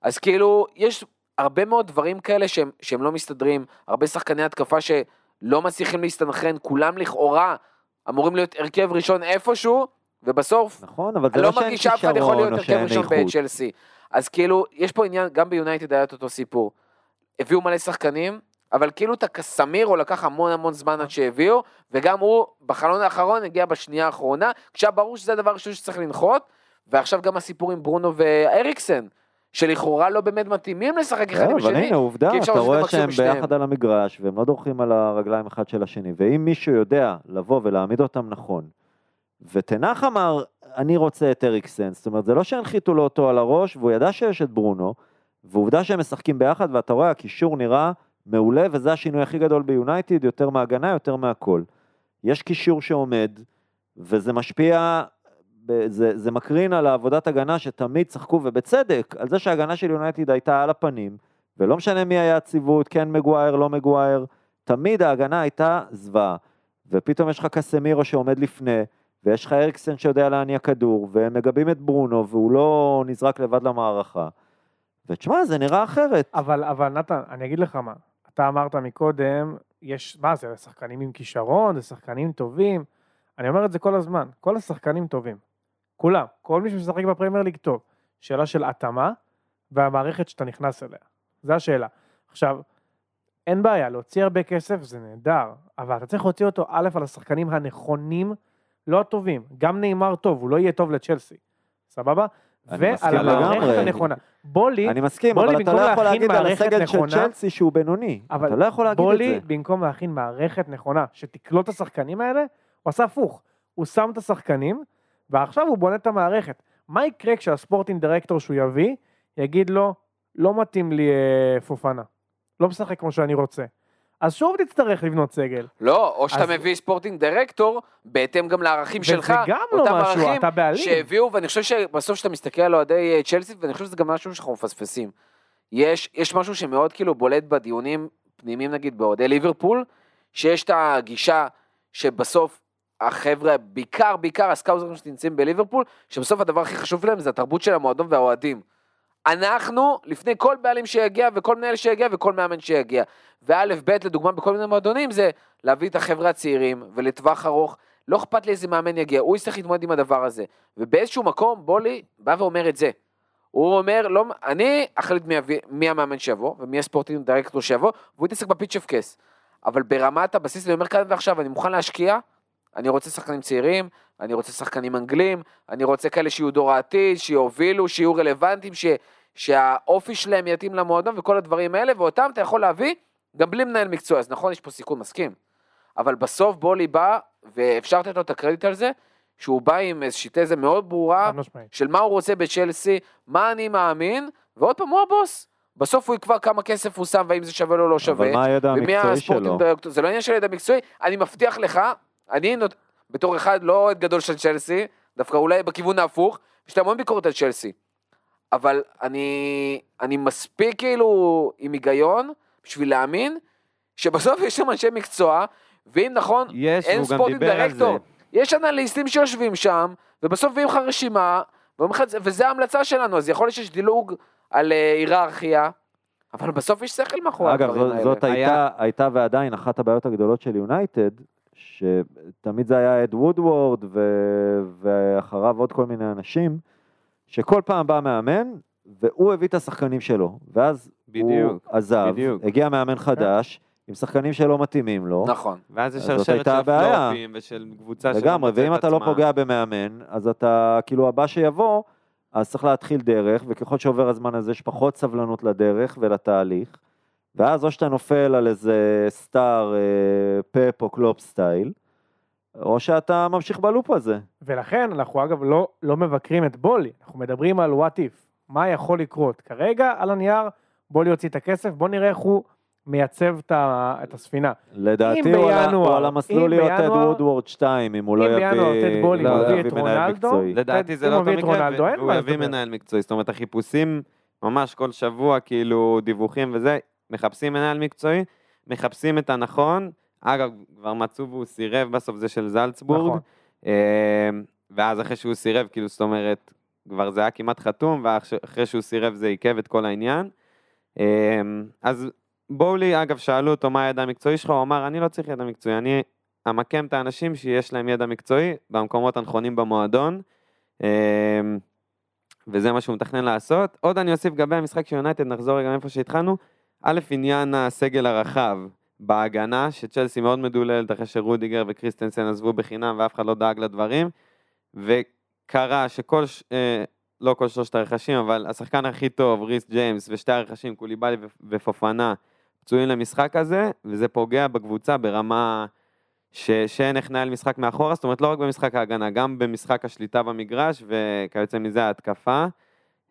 S2: אז כאילו, יש הרבה מאוד דברים כאלה שהם, שהם לא מסתדרים, הרבה שחקני התקפה שלא מצליחים להסתנכרן, כולם לכאורה אמורים להיות הרכב ראשון איפשהו, ובסוף,
S5: נכון, אבל זה
S2: אני
S5: לא
S2: לא
S5: שאין
S2: מרגיש שאף אחד יכול להיות
S5: כישרון או
S2: הרכב
S5: שאין
S2: ראשון
S5: איכות.
S2: בצ'לסי. אז כאילו, יש פה עניין, גם ביונייטד היה את אותו סיפור. הביאו מלא שחקנים, אבל כאילו את הקסמירו לקח המון המון זמן עד שהביאו, וגם הוא בחלון האחרון הגיע בשנייה האחרונה, כשהיה ברור שזה הדבר הראשון שצריך לנחות, ועכשיו גם הסיפור עם ברונו ואריקסן, שלכאורה לא באמת מתאימים לשחק אחד
S5: לא,
S2: עם
S5: אבל
S2: השני.
S5: הנה עובדה, אתה רואה שהם. ביחד על המגרש והם לא דורכים על הרגליים אחד של השני, ואם מישהו יודע לבוא ולהעמיד אותם נכון, ותנח אמר, אני רוצה את אריקסן, זאת אומרת, זה לא שהנחיתו לו אותו על הראש, והוא ידע שיש את ברונו, ועובדה שהם משחקים ביחד, ואתה רואה, הקישור נראה מעולה, וזה השינוי הכי גדול ביונייטד, יותר מהגנה, יותר מהכל. יש קישור שעומד, וזה משפיע, זה, זה מקרין על העבודת הגנה שתמיד צחקו, ובצדק, על זה שההגנה של יונייטד הייתה על הפנים, ולא משנה מי היה הציוות, כן מגווייר, לא מגווייר, תמיד ההגנה הייתה זוועה. ופתאום יש לך קסמירו שעומד לפני, ויש לך אריקסן שיודע להניע כדור, והם מגבים את ברונו, והוא לא נזרק לבד למערכה. ותשמע, זה נראה אחרת.
S3: אבל, אבל נתן, אני אגיד לך מה, אתה אמרת מקודם, יש, מה זה, שחקנים עם כישרון, זה שחקנים טובים, אני אומר את זה כל הזמן, כל השחקנים טובים, כולם, כל מי שמשחק בפרמייר ליג טוב, שאלה של התאמה והמערכת שאתה נכנס אליה, זו השאלה. עכשיו, אין בעיה, להוציא הרבה כסף זה נהדר, אבל אתה צריך להוציא אותו א' על השחקנים הנכונים, לא הטובים, גם נאמר טוב, הוא לא יהיה טוב לצ'לסי, סבבה? ועל המערכת. הנכונה. בולי,
S5: אני מסכים,
S3: בולי
S5: אבל אתה לא יכול להגיד על הסגל של צ'לסי שהוא בינוני. אתה לא יכול להגיד את
S3: בולי,
S5: זה.
S3: במקום להכין מערכת נכונה, שתקלוט את השחקנים האלה, הוא עשה הפוך. הוא שם את השחקנים, ועכשיו הוא בונה את המערכת. מה יקרה כשהספורטינג דירקטור שהוא יביא, יגיד לו, לא מתאים לי אה, פופנה. לא משחק כמו שאני רוצה. אז שוב תצטרך לבנות סגל.
S2: לא, או שאתה
S3: אז-
S2: מביא ספורטינג דירקטור, בהתאם גם לערכים
S3: וזה
S2: שלך,
S3: גם לא משהו, אתה בעלים.
S2: שהביאו, ואני חושב שבסוף כשאתה מסתכל על אוהדי אה, צ'לסי, ואני חושב שזה גם משהו שאנחנו מפספסים. יש, יש משהו שמאוד כאילו בולט בדיונים פנימיים נגיד באוהדי ליברפול, שיש את הגישה שבסוף החבר'ה, בעיקר, בעיקר הסקאוזרים שנמצאים בליברפול, שבסוף הדבר הכי חשוב להם זה התרבות של המועדון והאוהדים. אנחנו, לפני כל בעלים שיגיע וכל מנהל שיגיע וכל מאמן שיגיע. וא' ב' לדוגמה בכל מיני מועדונים זה להביא את החבר'ה הצעירים ולטווח ארוך. לא אכפת לי איזה מאמן יגיע, הוא יצטרך להתמודד עם הדבר הזה. ובאיזשהו מקום בולי בא ואומר את זה. הוא אומר, לא, אני אחליט מי, מי המאמן שיבוא ומי הספורטינג דירקטור שיבוא, והוא יתעסק בפיץ' אף קייס. אבל ברמת הבסיס, אני אומר כאן ועכשיו, אני מוכן להשקיע, אני רוצה שחקנים צעירים, אני רוצה שחקנים אנגלים, אני רוצה כאלה שיהיו דור העתיד, שיובילו, שיהיו רלוונטיים, ש, שהאופי שלהם יתאים למועדון וכל הדברים האלה, ואותם אתה יכול להביא גם בלי מנהל מקצוע, אז נכון, יש פה סיכון, מסכים. אבל בסוף בולי בא, ואפשר לתת לו את הקרדיט על זה, שהוא בא עם איזושהי תזה מאוד ברורה. של מה הוא רוצה בצ'לסי, מה אני מאמין, ועוד פעם הוא הבוס. בסוף הוא יקבע כמה כסף הוא שם והאם זה שווה לו או לא שווה.
S5: אבל מה הידע המקצועי שלו?
S2: זה לא עניין של ידע מקצועי, אני מבטיח לך, אני נות... בתור אחד לא אוהד גדול של צ'לסי, דווקא אולי בכיוון ההפוך, יש לי המון ביקורת על צ'לסי. אבל אני, אני מספיק כאילו עם היגיון בשביל להאמין שבסוף יש שם אנשי מקצוע, ואם נכון,
S4: יש,
S2: אין
S4: על
S2: דירקטור. יש אנליסטים שיושבים שם, ובסוף מביאים לך רשימה, וזה ההמלצה שלנו, אז יכול להיות שיש דילוג על אה, היררכיה, אבל בסוף יש שכל מאחורי
S5: אגב,
S2: הדברים
S5: זאת,
S2: האלה.
S5: זאת
S4: היה-
S5: הייתה, הייתה ועדיין אחת הבעיות הגדולות של יונייטד, שתמיד זה היה אד וודוורד ו... ואחריו עוד כל מיני אנשים, שכל פעם בא מאמן, והוא הביא את השחקנים שלו, ואז
S4: בדיוק,
S5: הוא עזב,
S4: בדיוק.
S5: הגיע מאמן חדש, עם שחקנים שלא מתאימים לו,
S2: נכון.
S4: ואז יש שרשרת של. פלופים ושל קבוצה שלא
S5: לגמרי, ואם
S4: את
S5: אתה לא. פוגע במאמן, אז אתה, כאילו הבא שיבוא, אז צריך להתחיל דרך, וככל שעובר הזמן הזה יש פחות סבלנות לדרך ולתהליך, ואז או שאתה נופל על איזה star אה, פפ או קלופ style, או שאתה ממשיך ב loop הזה.
S3: ולכן אנחנו אגב לא, לא מבקרים את בולי, אנחנו מדברים על what if, מה יכול לקרות. כרגע על הנייר בולי יוציא את הכסף, בוא נראה איך הוא מייצב את, ה, את הספינה.
S5: לדעתי הוא
S3: בינואר-
S5: הוא על המסלול
S3: אם
S5: להיות טד
S3: בינואר-
S5: וודוורד 2, אם הוא לא
S3: אם
S5: יביא,
S3: בינואר טד בולי
S5: לא
S4: מביא
S5: יביא
S3: את
S5: מנהל
S3: רונלדו,
S5: מקצועי.
S4: לדעתי זה
S3: אם
S4: לא
S3: הוא
S4: אותו
S3: את
S4: מקרה,
S3: מה
S4: יביא. מנהל מקצועי, זאת אומרת החיפושים ממש כל שבוע כאילו דיווחים וזה, מחפשים מנהל מקצועי, מחפשים את הנכון, אגב כבר מצאו והוא סירב בסוף זה של זלצבורג,
S3: נכון.
S4: אה, ואז אחרי שהוא סירב כאילו זאת אומרת כבר זה היה כמעט חתום ואחרי שהוא סירב זה עיכב את כל העניין. אה, אז בואלי אגב שאלו אותו מה הידע המקצועי שלך, הוא אמר אני לא צריך ידע מקצועי, אני אמקם את האנשים שיש להם ידע מקצועי במקומות הנכונים במועדון. אה, וזה מה שהוא מתכנן לעשות. עוד אני אוסיף לגבי המשחק של יונייטד, נחזור רגע מאיפה שהתחלנו. א', עניין הסגל הרחב בהגנה, שצ'לסי מאוד מדוללת אחרי שרודיגר וקריסטנסן עזבו בחינם ואף אחד לא דאג לדברים. וקרה שכל, ש- אה, לא כל שלושת הרכשים, אבל השחקן הכי טוב, ריס ג'יימס, ושתי הרכשים, קוליבאלי ופופנה, פצועים למשחק הזה, וזה פוגע בקבוצה ברמה ש- שאין איך לנהל משחק מאחורה, זאת אומרת לא רק במשחק ההגנה, גם במשחק השליטה במגרש, וכיוצא מזה ההתקפה.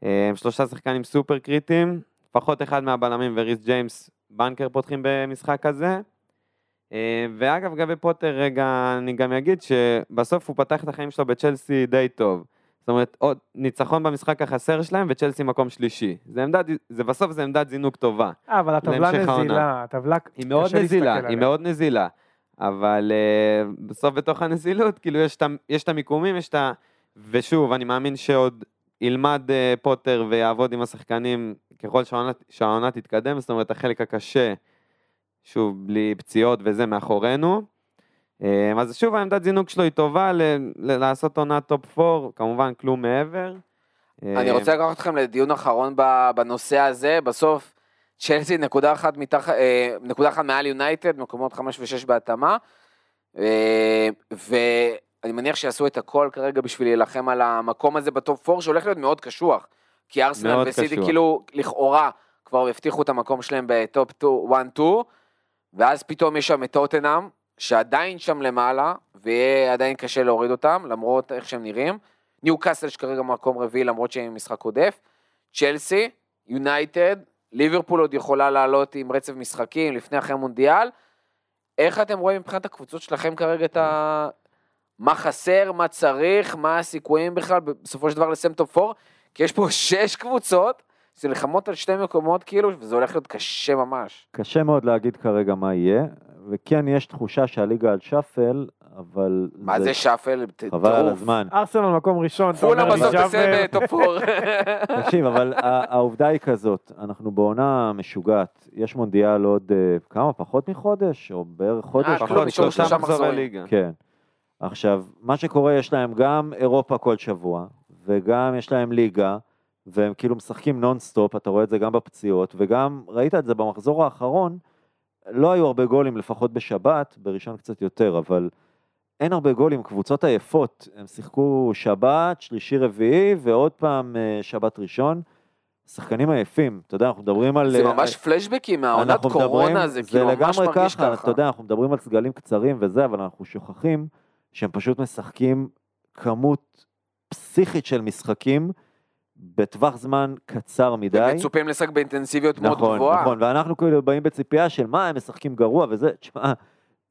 S4: אה, שלושה שחקנים סופר קריטיים, לפחות אחד מהבלמים וריס ג'יימס בנקר פותחים במשחק הזה. אה, ואגב, לגבי פוטר, רגע, אני גם אגיד שבסוף הוא פתח את החיים שלו בצ'לסי די טוב. זאת אומרת, עוד ניצחון במשחק החסר שלהם וצ'לסי מקום שלישי. זה עמדת, זה בסוף זה עמדת זינוק טובה.
S3: אה, אבל הטבלה. נזילה, הטבלה
S4: היא מאוד נזילה, היא
S3: עליה.
S4: מאוד נזילה. אבל uh, בסוף בתוך הנזילות, כאילו יש את, ה- יש את המיקומים, יש את ה... ושוב, אני מאמין שעוד ילמד אה, פוטר ויעבוד עם השחקנים ככל שהעונה, תתקדם, זאת אומרת, החלק הקשה, שוב, בלי פציעות וזה מאחורינו. אה, אז שוב, העמדת זינוק שלו היא טובה ל- ל- לעשות עונת top 4, כמובן כלום מעבר.
S2: אני
S4: אה,
S2: רוצה לקחת אתכם לדיון אחרון בנושא הזה, בסוף צ'לסי נקודה אחת מתחת, אה, נקודה אחת מעל יונייטד, מקומות חמש ושש בהתאמה, אה, אני מניח שיעשו את הכל כרגע בשביל להילחם על המקום הזה ב top 4, שהולך להיות מאוד קשוח. כי ארסנל וסיטי. כאילו, לכאורה, כבר הבטיחו את המקום שלהם ב top 1-2, ואז פתאום יש שם את טוטנאם, שעדיין שם למעלה, ויהיה עדיין קשה להוריד אותם, למרות איך שהם נראים. ניו קאסל שכרגע מקום רביעי, למרות שהם משחק עודף. צ'לסי, יונייטד, ליברפול עוד יכולה לעלות עם רצף משחקים לפני אחרי המונדיאל. איך אתם רואים מבחינת הקבוצות שלכם כרגע את ה... מה חסר, מה צריך, מה הסיכויים בכלל בסופו של דבר לסיים top 4? כי יש פה [LAUGHS] שש קבוצות שנלחמות על שתי מקומות כאילו, וזה הולך להיות קשה ממש.
S5: קשה מאוד להגיד כרגע מה יהיה, וכן יש תחושה שהליגה על shuffle, אבל
S2: מה זה shuffle? ט-
S5: חבל על. הזמן.
S3: ארסנל מקום ראשון, אתה אומר לי
S2: ב top 4.
S5: תקשיב, אבל העובדה היא כזאת, אנחנו בעונה משוגעת, יש מונדיאל עוד אה, כמה, פחות מחודש, או בערך חודש?
S2: אה,
S5: משהו
S2: כלום,
S5: כזה.
S2: נשארו שלושה
S4: מחזורי. ליגה.
S5: כן. עכשיו, מה שקורה, יש להם גם אירופה כל שבוע, וגם יש להם ליגה, והם כאילו משחקים נונסטופ, אתה רואה את זה גם בפציעות, וגם ראית את זה במחזור האחרון, לא היו הרבה גולים, לפחות בשבת, בראשון קצת יותר, אבל אין הרבה גולים, קבוצות עייפות, הם שיחקו שבת, שלישי רביעי, ועוד פעם אה, שבת ראשון. שחקנים עייפים, אתה יודע, אנחנו מדברים על...
S2: זה
S5: אה,
S2: ממש פלשבקים מהעונת קורונה,
S5: מדברים-
S2: זה כאילו ממש
S5: לגמרי
S2: מרגיש
S5: ככה,
S2: ככה.
S5: אתה יודע, אנחנו מדברים על סגלים קצרים וזה, אבל אנחנו שוכחים שהם פשוט משחקים כמות פסיכית של משחקים בטווח זמן קצר מדי.
S2: ומצופים לשחק באינטנסיביות מאוד
S5: נכון,
S2: גבוהה.
S5: נכון, ואנחנו כאילו באים בציפייה של מה, הם משחקים גרוע וזה, תשמע,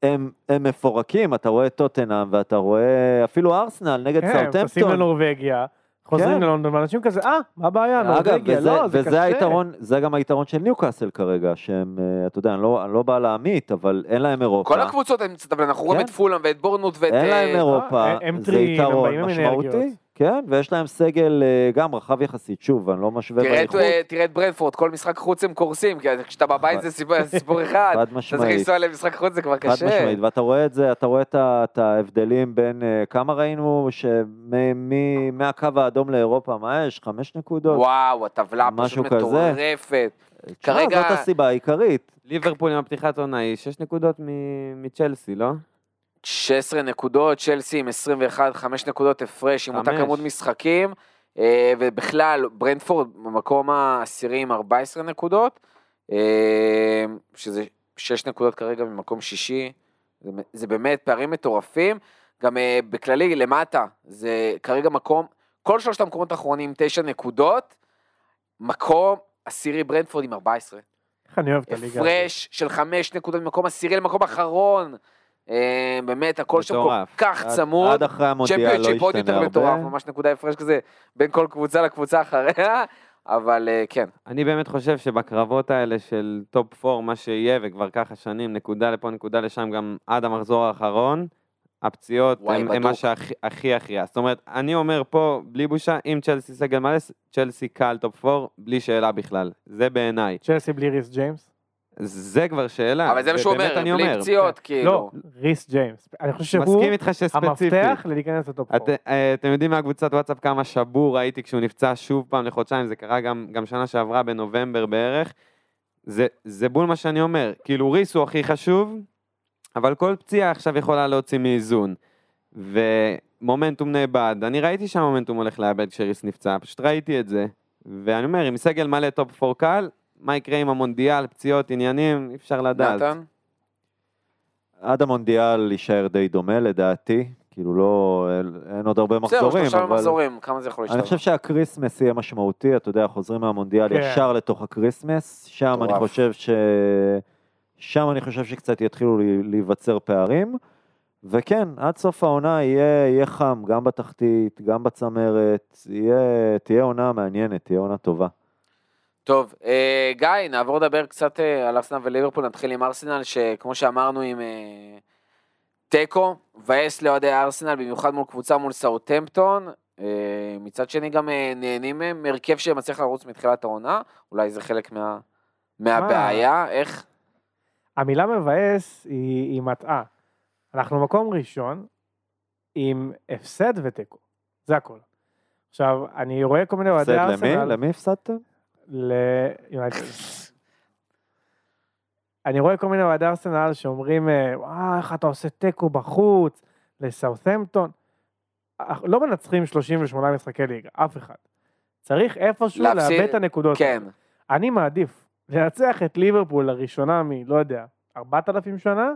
S5: הם, הם מפורקים, אתה רואה טוטנאם ואתה רואה אפילו ארסנל נגד
S3: כן, הם טסים. לנורבגיה, חוזרים
S5: כן.
S3: ללונדון, ואנשים כזה, אה, מה הבעיה, נורבגיה, לא, זה
S5: וזה
S3: קשה.
S5: היתרון, זה גם היתרון של ניוקאסל כרגע, שהם, אה, אתה יודע, אני לא, אני לא בא להמית, אבל אין להם אירופה.
S2: כל הקבוצות הם קצת, אבל אנחנו רואים
S5: כן.
S2: את פולאם ואת בורנות ואת...
S5: אין להם
S2: אה,
S5: אירופה,
S3: אה, הם
S5: זה
S3: הם
S5: יתרון משמעותי,
S3: אנרגיות.
S5: כן, ויש להם סגל אה, גם רחב יחסית, שוב, אני לא משווה באיכות,
S2: אה, תראה את ברנפורד, כל משחק חוץ הם קורסים, כי כשאתה בבית זה סיפור- אחד,
S5: חד
S2: אתה צריך
S5: משמעית,
S2: לנסוע למשחק חוץ זה כבר
S5: חד
S2: קשה.
S5: משמעית, ואתה רואה את זה, אתה רואה את ההבדלים בין, אה, כמה ראינו, שמהקו האדום לאירופה, מה יש, חמש נקודות?
S2: וואו, הטבלה
S5: משהו
S2: פשוט
S5: כזה.
S2: מטורפת. כרגע-
S5: זאת הסיבה העיקרית,
S4: ליברפול עם הפתיחת עונה היא 6 נקודות מ- מצ'לסי, לא?
S2: 16 נקודות, צ'לסי עם 21, 5 נקודות הפרש עם אותה. כמות משחקים, אה, ובכלל ברנדפורד במקום העשירי עם 14 נקודות, אה, שזה 6 נקודות כרגע ממקום שישי, זה, זה באמת פערים מטורפים, גם אה, בכללי למטה, זה כרגע מקום, כל שלושת המקומות האחרונים 9 נקודות, מקום עשירי ברנדפורד עם 14.
S3: איך אני אוהב את הליגה.
S2: הפרש של חמש נקודות ממקום עשירי למקום אחרון. אה, באמת, הכל שם כל. כך צמוד.
S5: עד אחרי המונדיאל לא
S2: צ'מפיונשיפ עוד
S5: ישתנה
S2: יותר מטורף,
S5: הרבה,
S2: ממש נקודה הפרש כזה בין כל קבוצה לקבוצה אחריה, [LAUGHS] אבל אה, כן.
S4: אני באמת חושב שבקרבות האלה של top 4, מה שיהיה, וכבר ככה שנים, נקודה לפה, נקודה לשם, גם עד המחזור האחרון, הפציעות
S2: וואי,
S4: הם, הם
S2: בדוק.
S4: מה שהכי הכי יכריע. זאת אומרת, אני אומר פה, בלי בושה, אם צ'לסי סגל מלא, צ'לסי קל top 4, בלי שאלה בכלל. זה בעיניי.
S3: צ'לסי בלי ריס ג'יימס?
S4: זה כבר שאלה.
S2: אבל זה מה שהוא אומר, בלי
S4: אומר.
S2: פציעות, כאילו.
S3: לא, ריס ג'יימס. אני חושב שהוא
S4: מסכים איתך שספציפית.
S3: המפתח ללהיכנס ל top 4.
S4: את, אה, אתם יודעים מהקבוצת וואטסאפ כמה שבור הייתי כשהוא נפצע שוב פעם לחודשיים, זה קרה גם, גם שנה שעברה בנובמבר בערך. זה, זה בול מה שאני אומר, כאילו ריס הוא הכי חשוב, אבל כל פציעה עכשיו יכולה להוציא מאיזון. ומומנטום נאבד, אני ראיתי שהמומנטום הולך לאבד כשריס נפצע, פשוט ראיתי את זה. ואני אומר, עם סגל מלא top 4 קל, מה יקרה עם המונדיאל, פציעות, עניינים, אי אפשר לדעת.
S2: נתן?
S5: עד המונדיאל יישאר די דומה לדעתי, כאילו לא, אין- עוד הרבה
S2: זהו,
S5: מחזורים,
S2: שלושה
S5: אבל
S2: מחזורים, כמה זה יכול
S5: אני חושב?
S2: שה
S5: Christmas יהיה משמעותי, אתה יודע, חוזרים מהמונדיאל
S3: כן.
S5: ישר לתוך ה Christmas, שם אני. חושב ש... שם אני חושב שקצת יתחילו לי- להיווצר פערים, וכן, עד סוף העונה יהיה, יהיה חם, גם בתחתית, גם בצמרת, יהיה, תהיה עונה מעניינת, תהיה עונה טובה.
S2: טוב, אה, גיא, נעבור לדבר קצת אה, על ארסנל וליברפול, נתחיל עם ארסנל, שכמו שאמרנו עם אה, תיקו, מבאס לאוהדי ארסנל, במיוחד מול קבוצה מול סאוטהמפטון. אה, מצד שני גם אה, נהנים מהם, הרכב שמצליח לרוץ מתחילת העונה, אולי זה חלק מה, מהבעיה, איך?
S3: המילה מבאס היא, היא מטעה. אנחנו מקום ראשון עם הפסד ותיקו, זה הכל. עכשיו, אני רואה כל מיני אוהדי
S5: הפסד למי?
S3: ארסנל,
S5: למי הפסדתם?
S3: ליונייטד. אני רואה כל מיני אוהדי ארסנל שאומרים, אה, וואו, איך אתה עושה תיקו בחוץ, לסאות'מפטון. לא מנצחים 38 משחקי ליגה, אף אחד. צריך איפשהו לאבד את הנקודות.
S2: כן.
S3: אני מעדיף לנצח את ליברפול לראשונה מ, לא יודע, 4,000 שנה,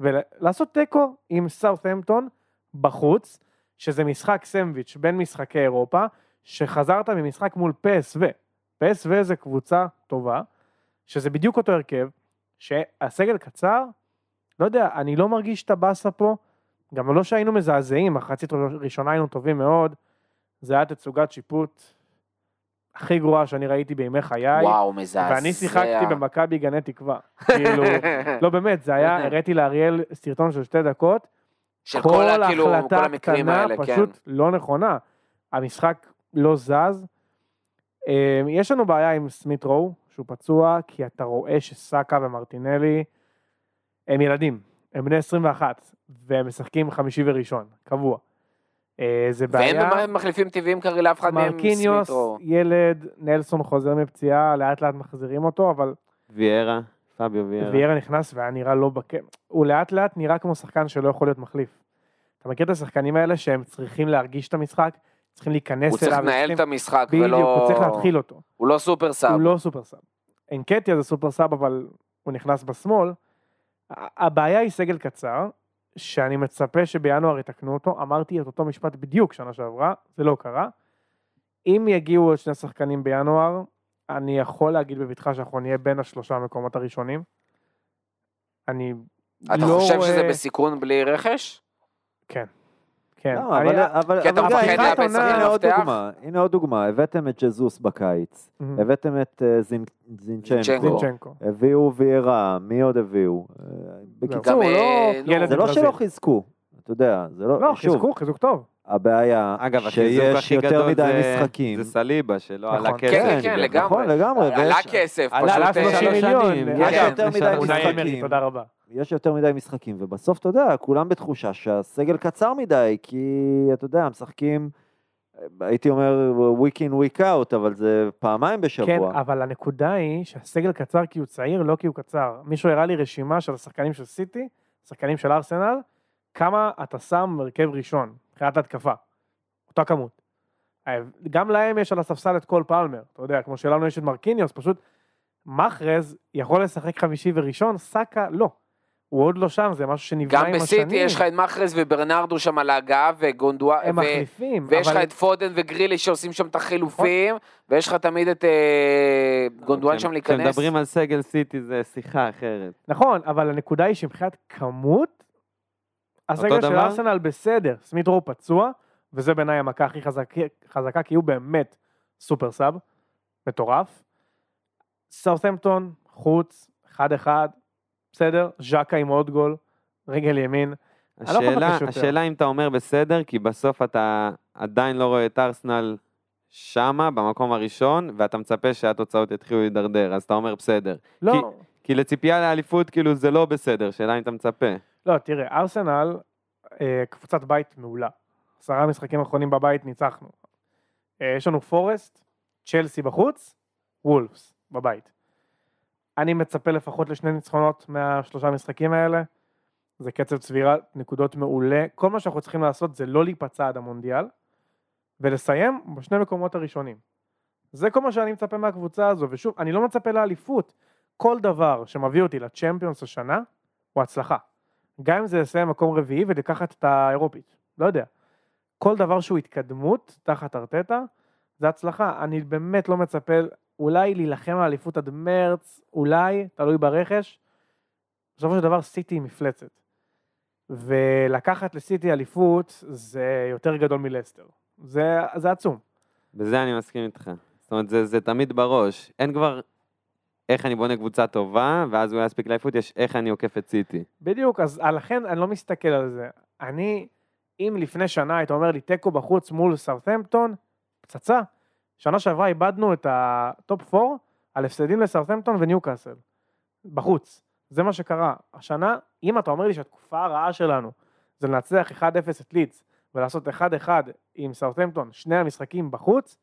S3: ולעשות תיקו עם סאות'המפטון בחוץ, שזה משחק סנדוויץ' בין משחקי אירופה, שחזרת ממשחק מול PSV. PSV זה קבוצה טובה, שזה בדיוק אותו הרכב, שהסגל קצר, לא יודע, אני לא מרגיש את הבאסה פה, גם לא שהיינו מזעזעים, מחצית ראשונה היינו טובים מאוד, זה היה תצוגת שיפוט הכי גרועה שאני ראיתי בימי חיי.
S2: וואו, מזעזע.
S3: ואני שיחקתי במכבי גני תקווה. [LAUGHS] כאילו, לא באמת, זה היה, הראיתי לאריאל סרטון של שתי דקות,
S2: של כל, ה- כאילו, כל
S3: החלטה
S2: המקרים
S3: קטנה
S2: האלה, כן.
S3: פשוט לא נכונה. המשחק לא זז. אה, יש לנו בעיה עם סמית רואו, שהוא פצוע, כי אתה רואה שסאקה ומרטינלי הם ילדים, הם בני 21, והם משחקים חמישי וראשון, קבוע. אה, זה בעיה.
S2: ואין מחליפים טבעיים כרגע לאף אחד מהם
S3: מרקיניוס,
S2: סמית'רו.
S3: ילד, נלסון חוזר מפציעה, לאט לאט מחזירים אותו, אבל
S4: ויארה, פביו ויארה.
S3: ויירה נכנס והיה נראה לא בקם. הוא לאט לאט נראה כמו שחקן שלא יכול להיות מחליף. אתה מכיר את השחקנים האלה שהם צריכים להרגיש את המשחק, צריכים להיכנס
S2: הוא צריך
S3: אליו,
S2: לנהל את המשחק,
S3: בדיוק,
S2: ולא...
S3: הוא צריך להתחיל אותו.
S2: הוא לא super sub.
S3: הוא לא super sub. אנקטיה זה super sub, אבל הוא נכנס בשמאל. הבעיה היא סגל קצר, שאני מצפה שבינואר יתקנו אותו. אמרתי את אותו משפט בדיוק שנה שעברה, זה לא קרה. אם יגיעו עוד שני שחקנים בינואר, אני יכול להגיד בבטחה שאנחנו נהיה בין השלושה המקומות הראשונים. אני
S2: אתה
S3: לא
S2: חושב
S3: רואה-
S2: שזה בסיכון בלי רכש?
S3: כן. כן.
S5: לא, אבל, אבל,
S2: כי אתה
S5: אבל
S2: מפחד
S3: לאבד שחקן
S2: מפתח?
S5: הנה עוד דוגמה, הבאתם את ג'זוס בקיץ,
S3: מהמם.
S5: הבאתם את זינ- זינצ'נקו. הביאו ויירה, מי עוד הביאו? אה, בקיצור,
S3: לא
S2: אה, נו,
S3: ילד
S5: זה לא. שלא חיזקו, אתה יודע, זה לא,
S3: לא,
S5: שוב,
S3: חיזקו, חיזוק טוב.
S5: הבעיה
S4: אגב,
S5: שיש יותר מדי
S4: זה-
S5: משחקים.
S4: זה סליבה, שלא
S3: נכון.
S4: עלה
S3: כן,
S4: כסף.
S2: כן, כן. לגמרי.
S5: נכון, לגמרי,
S2: עלה כסף, פשוט...
S3: עלה
S4: לפני
S2: אה,
S3: 30
S4: שלוש
S3: מיליון.
S4: שנים.
S3: יש.
S5: יותר מדי משחקים.
S3: תודה רבה.
S5: יש יותר מדי משחקים, ובסוף, אתה יודע, כולם בתחושה שהסגל קצר מדי, כי, אתה יודע, משחקים, הייתי אומר, week in, week out, אבל זה פעמיים
S3: כן,
S5: בשבוע.
S3: אבל הנקודה היא שהסגל קצר כי הוא צעיר, לא כי הוא קצר. מישהו הראה לי רשימה של השחקנים של סיטי, שחקנים של ארסנל, כמה אתה שם הרכב ראשון, מבחינת התקפה. אותה כמות. גם להם יש על הספסל את קול פלמר, אתה יודע, כמו שלנו יש את מרקיניוס, פשוט מחרז יכול לשחק חמישי וראשון, סאקה לא. הוא עוד לא שם, זה משהו שנבנה
S2: גם
S3: עם השנים.
S2: בסיטי יש לך את מחרז וברנרדו שם על ההגעה, וגונדואן...
S3: הם
S2: ו-
S3: מחליפים,
S2: ויש לך
S3: אבל-
S2: את פודן וגריליש שעושים שם את החילופים, ויש לך תמיד את אה, גונדואן שם להיכנס.
S4: כשמדברים על סגל סיטי זה שיחה אחרת.
S3: נכון, אבל הנקודה היא שמבחינת כמות, הסגל של? ארסנל בסדר, סמית רו פצוע, וזה בעיניי המכה הכי חזק, חזקה, כי הוא באמת super sub, מטורף. סאות'מפטון, חוץ, 1-1, בסדר, ז'קה עם עוד גול, רגל ימין. אני לא
S4: השאלה. השאלה אם אתה אומר בסדר, כי בסוף אתה עדיין לא רואה את ארסנל שמה, במקום הראשון, ואתה מצפה שהתוצאות יתחילו להידרדר, אז אתה אומר בסדר.
S3: לא,
S4: כי לציפייה לאליפות, כאילו, זה לא בסדר, שאלה אם אתה מצפה.
S3: לא, תראה, ארסנל, אה, קבוצת בית מעולה. עשרה משחקים אחרונים בבית ניצחנו. אה, יש לנו פורסט, צ'לסי בחוץ, וולפס בבית. אני מצפה לפחות לשני ניצחונות מהשלושה משחקים האלה. זה קצב צבירת נקודות מעולה. כל מה שאנחנו צריכים לעשות זה לא להיפצע עד המונדיאל, ולסיים בשני מקומות הראשונים. זה כל מה שאני מצפה מהקבוצה הזו, ושוב, אני לא מצפה לאליפות. כל דבר שמביא אותי לצ'מפיונס השנה, הוא הצלחה. גם אם זה לסיים מקום רביעי ולקחת את האירופית, לא יודע. כל דבר שהוא התקדמות תחת ארטטה, זה הצלחה. אני באמת לא מצפה, אולי להילחם על אליפות עד מרץ, אולי, תלוי ברכש. בסופו של דבר סיטי היא מפלצת. ולקחת לסיטי אליפות זה יותר גדול מלסטר. זה, זה עצום.
S4: בזה אני מסכים איתך. זאת אומרת, זה, זה תמיד בראש. אין כבר איך אני בונה קבוצה טובה, ואז הוא יספיק לאליפות, יש איך אני עוקף את סיטי.
S3: בדיוק, אז לכן אני לא מסתכל על זה. אני, אם לפני שנה היית אומר לי תיקו בחוץ מול סאות'מפטון, פצצה. שנה שעברה איבדנו את ה top 4 על הפסדים לסאות'מפטון וניוקאסל. בחוץ. זה מה שקרה. השנה, אם אתה אומר לי שהתקופה הרעה שלנו זה לנצח 1-0 את לידס ולעשות 1-1 עם סאות'מפטון, שני המשחקים בחוץ,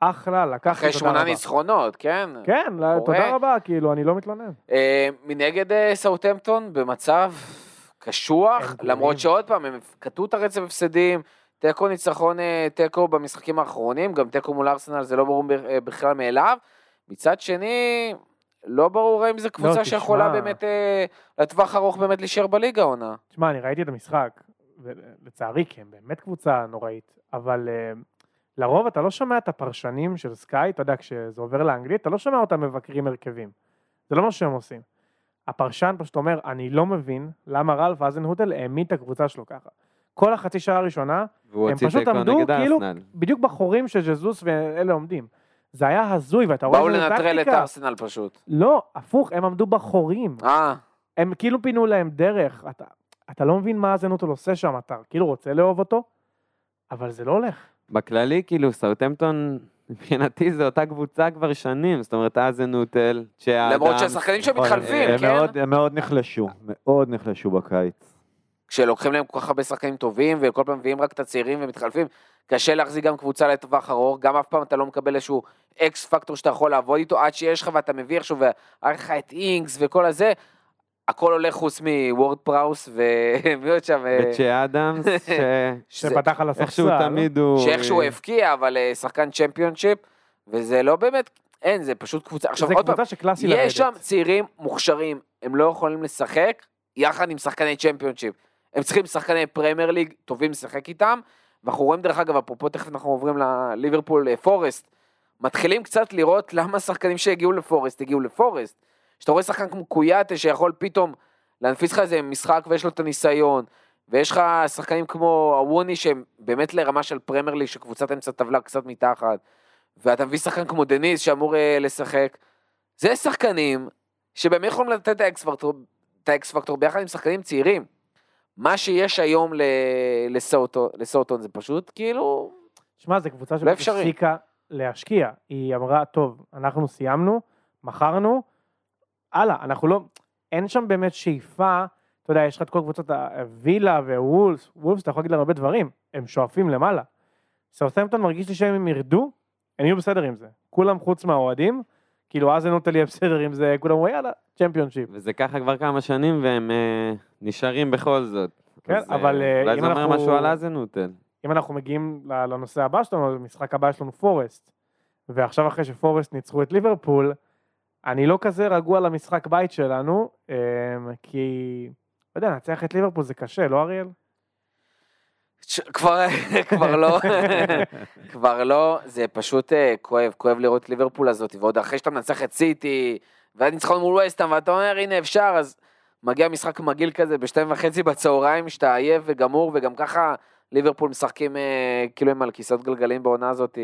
S3: אחלה, לקחתי
S2: אחרי
S3: תודה
S2: שמונה
S3: רבה.
S2: ניצחונות, כן?
S3: כן,
S2: קורה.
S3: תודה רבה, כאילו, אני לא מתלונן.
S2: אה, מנגד אה, סאוטהמפטון במצב קשוח. למרות שעוד פעם הם קטעו את הרצף הפסדים, תיקו ניצחון אה, תיקו במשחקים האחרונים, גם תיקו מול ארסנל זה לא ברור אה, בכלל מאליו. מצד שני, לא ברור האם זו קבוצה
S3: תשמע.
S2: שיכולה באמת, אה, לטווח ארוך באמת להישאר בליגה העונה.
S3: תשמע, אני ראיתי את המשחק, ולצערי, כי הם באמת קבוצה נוראית, אבל לרוב אתה לא שומע את הפרשנים של סקאי, אתה יודע, כשזה עובר לאנגלית, אתה לא שומע אותם מבקרים הרכבים. זה לא מה שהם עושים. הפרשן פשוט אומר, אני לא מבין למה רלף אזנהוטל העמיד את הקבוצה שלו ככה. כל החצי שעה הראשונה, הם פשוט עמדו כאילו. בדיוק בחורים של ז'זוס ואלה עומדים. זה היה הזוי, ואתה רואה
S2: באו לנטרל את. ארסנל פשוט.
S3: לא, הפוך, הם עמדו בחורים.
S2: אה,
S3: הם כאילו פינו להם דרך. אתה, אתה לא מבין מה אזנוטל עושה שם, אתה כאילו רוצה לאהוב אותו, אבל זה לא הולך.
S4: בכללי, כאילו, סאוטהמפטון, מבחינתי זו אותה קבוצה כבר שנים, זאת אומרת, אזנוטל, צ'ה
S2: למרות שהשחקנים שם
S5: נכון,
S2: מתחלפים,
S5: הם
S2: כן?
S5: מאוד- הם מאוד נחלשו, מאוד נחלשו בקיץ.
S2: כשלוקחים להם כל כך הרבה שחקנים טובים, וכל פעם מביאים רק את הצעירים ומתחלפים, קשה להחזיק גם קבוצה לטווח ארוך, גם אף פעם אתה לא מקבל איזשהו X factor שאתה יכול לעבוד איתו, עד שיש לך ואתה מביא עכשיו, והיה לך את אינגס וכל הזה, הכל הולך חוץ מוורד פראוס, ומי [LAUGHS] עוד שם? אה,
S4: וצ'ה אדמס, [LAUGHS] ש-
S3: שפתח על הספסל.
S4: איכשהו תמיד הוא...
S2: שאיכשהו הבקיע, אבל אה, שחקן צ'מפיונשיפ, וזה לא באמת, אין, זה פשוט קבוצה. עכשיו עוד פעם. יש שם צעירים מוכשרים, הם לא יכולים לשחק יחד עם שחקני צ'מפיונשיפ. הם צריכים שחקני פרמייר ליג טובים לשחק איתם, ואנחנו רואים דרך אגב, אפרופו תכף אנחנו עוברים לליברפול אה, פורסט, מתחילים קצת לראות למה השחקנים שהגיעו לפורסט הגיעו לפורסט. כשאתה רואה שחקן כמו קויאטה שיכול פתאום להנפיץ לך איזה משחק ויש לו את הניסיון, ויש לך שחקנים כמו אווניי שהם באמת לרמה של פרמייר ליג, שקבוצת אמצע טבלה קצת מתחת, ואתה מביא שחקן כמו דניס שאמור אה, לשחק. זה שחקנים שבאמת יכולים לתת את האקס פקטור ביחד עם שחקנים צעירים. מה שיש היום לסאוטון, לסאוטון זה פשוט כאילו,
S3: שמע, זו קבוצה
S2: לא
S3: שבאמת
S2: אפשרי.
S3: הפסיקה להשקיע. היא אמרה, טוב, אנחנו סיימנו, מכרנו, הלאה, אנחנו לא, אין שם באמת שאיפה, אתה יודע, יש לך את כל קבוצות הווילה ווולס, וולס, אתה יכול להגיד להם הרבה דברים, הם שואפים למעלה. סאות'מפטון מרגיש לי שאם הם ירדו, הם יהיו בסדר עם זה. כולם חוץ מהאוהדים, כאילו אז נוטל יהיה בסדר עם זה, כולם אומרים יאללה, צ'מפיונשיפ.
S4: וזה ככה כבר כמה שנים, והם אה, נשארים בכל זאת.
S3: כן,
S4: אז, אה,
S3: אבל, אה,
S4: אולי
S3: אם
S4: זה אומר
S3: אנחנו-
S4: משהו על אזנוטל.
S3: אם אנחנו מגיעים לנושא הבא שלנו, למשחק הבא יש לנו פורסט, ועכשיו אחרי שפורסט ניצחו את ליברפול, אני לא כזה רגוע למשחק בית שלנו, אמ, כי, לא יודע, לנצח את ליברפול זה קשה, לא אריאל?
S2: ש- כבר, כבר לא, כבר לא, זה פשוט אה, כואב, כואב לראות את ליברפול הזאת, ועוד אחרי שאתה מנצח את סיטי, ואז ניצחון מול ווסטהאם, ואתה אומר הנה אפשר, אז מגיע משחק מגעיל כזה בשתיים וחצי בצהריים, שאתה עייף וגמור, וגם ככה ליברפול משחקים אה, כאילו הם על כיסאות גלגלים בעונה הזאת,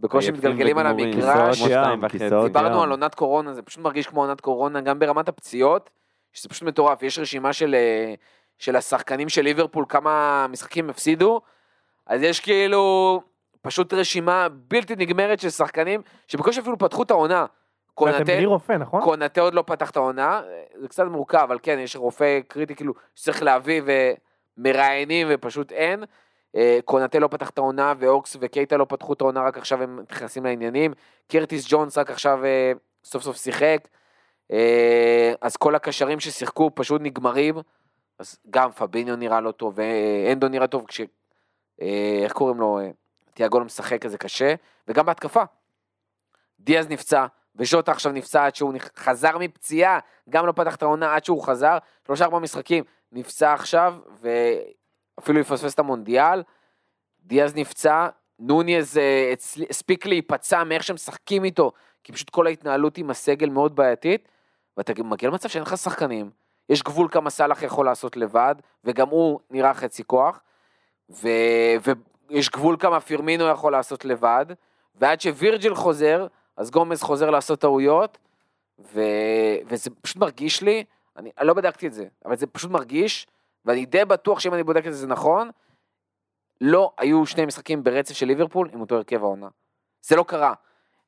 S2: בקושי מתגלגלים על. המגרש.
S5: כיסאות
S2: דיברנו. על עונת קורונה, זה פשוט מרגיש כמו עונת קורונה, גם ברמת הפציעות, שזה פשוט מטורף, יש רשימה של, אה, של השחקנים של ליברפול, כמה משחקים הפסידו, אז יש כאילו פשוט רשימה בלתי נגמרת של שחקנים, שבקושי אפילו פתחו את העונה.
S3: בלי רופא, נכון?
S2: קונאטה עוד לא פתח את העונה, זה קצת מורכב, אבל כן, יש רופא קריטי כאילו שצריך להביא ומראיינים ופשוט אין. אה, קונאטה לא פתח את העונה, ואוקס וקייטה לא פתחו את העונה, רק עכשיו הם נכנסים לעניינים. קרטיס ג'ונס רק עכשיו אה, סוף סוף שיחק. אה, אז כל הקשרים ששיחקו פשוט נגמרים. אז גם פביניו נראה לא טוב, ואנדו נראה טוב, כש... אה, איך קוראים לו? אה, תיאגו לא משחק, אז זה קשה. וגם בהתקפה. דיאז נפצע, וז'וטה עכשיו נפצע עד שהוא חזר מפציעה, גם לא פתח את העונה עד שהוא חזר, שלושה ארבעה משחקים, נפצע עכשיו, ואפילו יפספס את המונדיאל. דיאז נפצע, נוניז אה, הספיק להיפצע מאיך שהם משחקים איתו, כי פשוט כל ההתנהלות עם הסגל מאוד בעייתית, ואתה מגיע למצב שאין לך שחקנים, יש גבול כמה סאלח יכול לעשות לבד, וגם הוא נראה חצי כוח, ו... ויש גבול כמה פירמינו יכול לעשות לבד, ועד שווירג'יל חוזר, אז גומז חוזר לעשות טעויות, ו... וזה פשוט מרגיש לי, אני, אני לא בדקתי את זה, אבל זה פשוט מרגיש, ואני די בטוח שאם אני בודק את זה זה נכון, לא היו שני משחקים ברצף של ליברפול עם אותו הרכב העונה. זה לא קרה.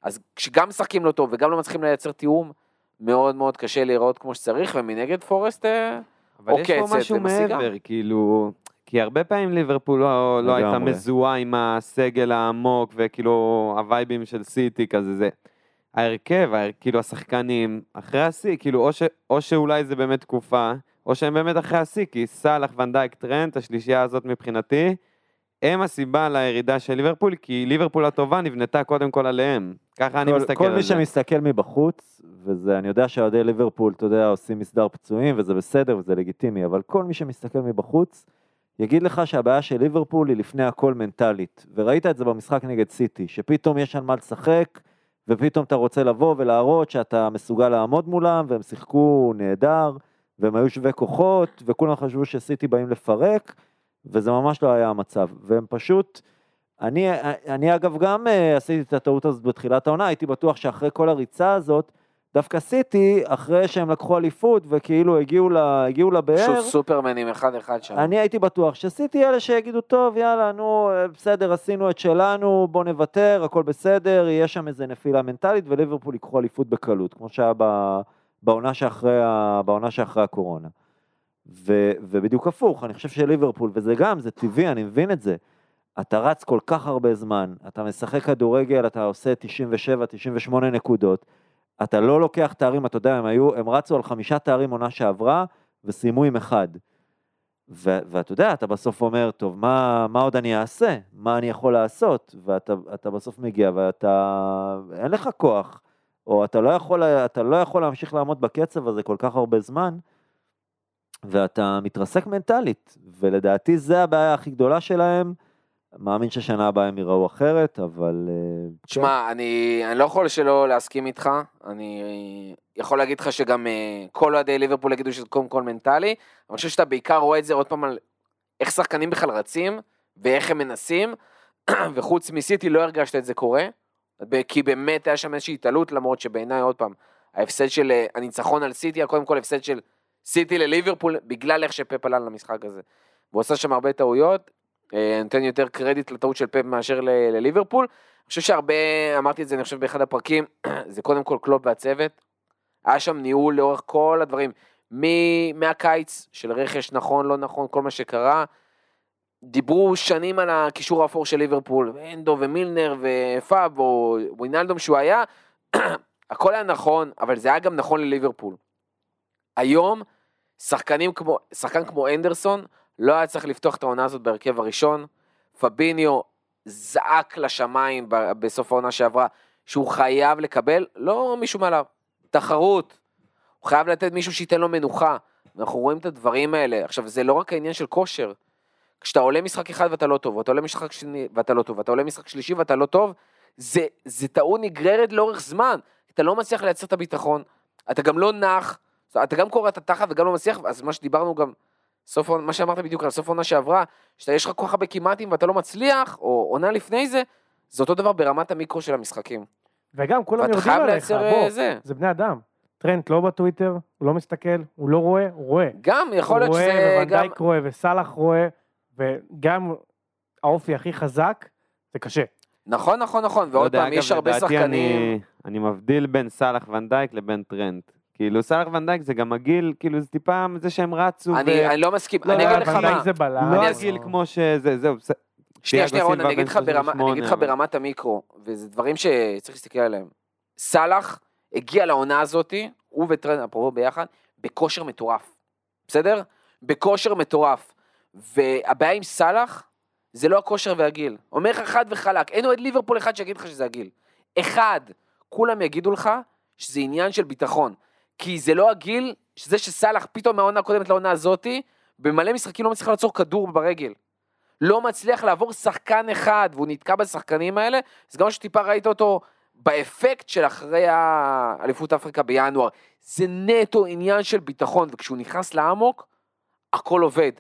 S2: אז כשגם משחקים לא טוב וגם לא מצליחים לייצר תיאום, מאוד מאוד קשה להיראות כמו שצריך, ומנגד פורסט, אה,
S4: אבל יש פה משהו
S2: משיגה.
S4: מעבר, כאילו... כי הרבה פעמים ליברפול לא, לא הייתה. מזוהה עם הסגל העמוק וכאילו הווייבים של סיטי כזה זה. ההרכב, ההר- כאילו השחקנים, אחרי השיא, כאילו או, ש, או שאולי זה באמת תקופה, או שהם באמת אחרי השיא, כי סאלח, ונדייק, טרנט, השלישייה הזאת מבחינתי, הם הסיבה לירידה של ליברפול, כי ליברפול הטובה נבנתה קודם כל עליהם. ככה אני
S5: כל-
S4: מסתכל
S5: כל
S4: על
S5: מי
S4: זה.
S5: שמסתכל מבחוץ, וזה, אני יודע שאוהדי ליברפול, אתה יודע, עושים מסדר פצועים, וזה בסדר וזה לגיטימי, אבל כל מי שמסתכל מבחוץ, יגיד לך שהבעיה של ליברפול היא לפני הכל מנטלית. וראית את זה במשחק נגד סיטי, שפתאום יש על מה לשחק, ופתאום אתה רוצה לבוא ולהראות שאתה מסוגל לעמוד מולם, והם שיחקו נהדר, והם היו שווי כוחות, וכולם חשבו שסיטי באים לפרק, וזה ממש לא היה המצב. והם פשוט... אני, אני אגב גם אה, עשיתי את הטעות הזאת בתחילת העונה, הייתי בטוח שאחרי כל הריצה הזאת, דווקא סיטי, אחרי שהם לקחו אליפות וכאילו הגיעו, ל, הגיעו לבאר,
S2: שוב סופרמנים אחד-אחד שם.
S5: אני הייתי בטוח שסיטי אלה שיגידו, טוב, יאללה, נו, אה, בסדר, עשינו את שלנו, בוא נוותר, הכל בסדר, יהיה שם איזה נפילה מנטלית, וליברפול ייקחו אליפות בקלות, כמו שהיה בעונה, שאחרי, בעונה שאחרי הקורונה. ו, ובדיוק הפוך, אני חושב שליברפול, וזה גם, זה טבעי, אני מבין את זה. אתה רץ כל כך הרבה זמן, אתה משחק כדורגל, אתה עושה 97-98 נקודות, אתה לא לוקח תארים, אתה יודע, הם היו, הם רצו על חמישה תארים עונה שעברה, וסיימו עם אחד. ו- ואתה יודע, אתה בסוף אומר, טוב, מה, מה עוד אני אעשה? מה אני יכול לעשות? ואתה אתה בסוף מגיע ואתה, אין לך כוח, או אתה לא, יכול, אתה לא יכול להמשיך לעמוד בקצב הזה כל כך הרבה זמן, ואתה מתרסק מנטלית, ולדעתי זה הבעיה הכי גדולה שלהם. מאמין ששנה הבאה הם יראו אחרת, אבל... אה, כן.
S2: תשמע, אני, אני לא יכול שלא להסכים איתך, אני יכול להגיד לך שגם אה, כל אוהדי ליברפול יגידו שזה קודם כל מנטלי, אני חושב שאתה בעיקר רואה את זה עוד פעם על איך שחקנים בכלל רצים, ואיך הם מנסים, [CLEARS THROAT] וחוץ מסיטי לא הרגשת את זה קורה, כי באמת היה שם איזושהי התעלות, למרות שבעיניי עוד פעם, ההפסד של אה, הניצחון על סיטי, קודם כל הפסד של סיטי לליברפול, בגלל איך שפפ עלה למשחק הזה. והוא עשה שם הרבה טעויות, אה, נותן יותר קרדיט לטעות של פפ מאשר לליברפול. אני חושב שהרבה, אמרתי את זה אני חושב באחד הפרקים, [CLEARS THROAT] זה קודם כל קלופ והצוות. היה שם ניהול לאורך כל הדברים, מ- מהקיץ של רכש נכון, לא נכון, כל מה שקרה. דיברו שנים על הקישור האפור של ליברפול, ואנדו ומילנר ופאב או ווינלדום שהוא היה, [CLEARS THROAT] הכל היה נכון, אבל זה היה גם נכון לליברפול. היום, שחקנים כמו, שחקן כמו אנדרסון, לא היה צריך לפתוח את העונה הזאת בהרכב הראשון. פביניו זעק לשמיים בסוף העונה שעברה שהוא חייב לקבל, לא מישהו מעליו, תחרות. הוא חייב לתת מישהו שייתן לו מנוחה. אנחנו רואים את הדברים האלה. עכשיו, זה לא רק העניין של כושר. כשאתה עולה משחק אחד ואתה לא טוב, ואתה עולה משחק שני ואתה לא טוב, ואתה עולה משחק שלישי ואתה לא טוב, זה, זה טעות נגררת לאורך זמן. אתה לא מצליח לייצר את הביטחון, אתה גם לא נח, אתה גם קורע את התחת וגם לא מצליח, אז מה שדיברנו גם, סוף, מה שאמרת בדיוק על סוף העונה שעברה, שאתה יש לך כל כך הרבה כמעטים ואתה לא מצליח, או עונה לפני זה, זה אותו דבר ברמת המיקרו של המשחקים.
S3: וגם כולם יורדים
S2: חייב
S3: עליך, בוא,
S2: אה, זה.
S3: זה בני אדם. טרנט לא בטוויטר, הוא לא מסתכל, הוא לא רואה, הוא רואה.
S2: גם, יכול להיות
S3: הוא רואה,
S2: שזה גם...
S3: רואה, וסאלח רואה, וגם האופי הכי חזק, זה קשה.
S2: נכון, נכון, נכון,
S4: לא
S2: ועוד
S4: יודע,
S2: פעם, יש הרבה שחקנים...
S4: אני, אני מבדיל בין סאלח ונדייק לבין טרנט. כאילו סאלח ונדייק זה גם הגיל, כאילו זה טיפה זה שהם רצו,
S2: אני, אני לא מסכים,
S4: לא,
S2: אני אגיד לך מה,
S3: זה בלם.
S4: לא הגיל כמו שזה, זהו,
S2: שנייה, שנייה, רון, אני אגיד לך ברמה- אני אגיד לך
S4: 38,
S2: ברמת המיקרו, וזה דברים שצריך להסתכל עליהם. סאלח הגיע לעונה הזאתי, הוא וטרנד, אפרופו ביחד, בכושר מטורף, בסדר? בכושר מטורף. והבעיה עם סאלח, זה לא הכושר והגיל. אומר לך חד וחלק, אין אוהד ליברפול אחד שיגיד לך שזה הגיל. אחד, כולם יגידו לך שזה עניין של ביטחון. כי זה לא הגיל, שזה שסאלח פתאום מהעונה הקודמת לעונה הזאתי, במלא משחקים לא מצליח לעצור כדור ברגל. לא מצליח לעבור שחקן אחד, והוא נתקע בשחקנים האלה, זה גם שטיפה ראית אותו באפקט של אחרי האליפות אפריקה בינואר. זה נטו עניין של ביטחון, וכשהוא נכנס לאמוק, הכל עובד.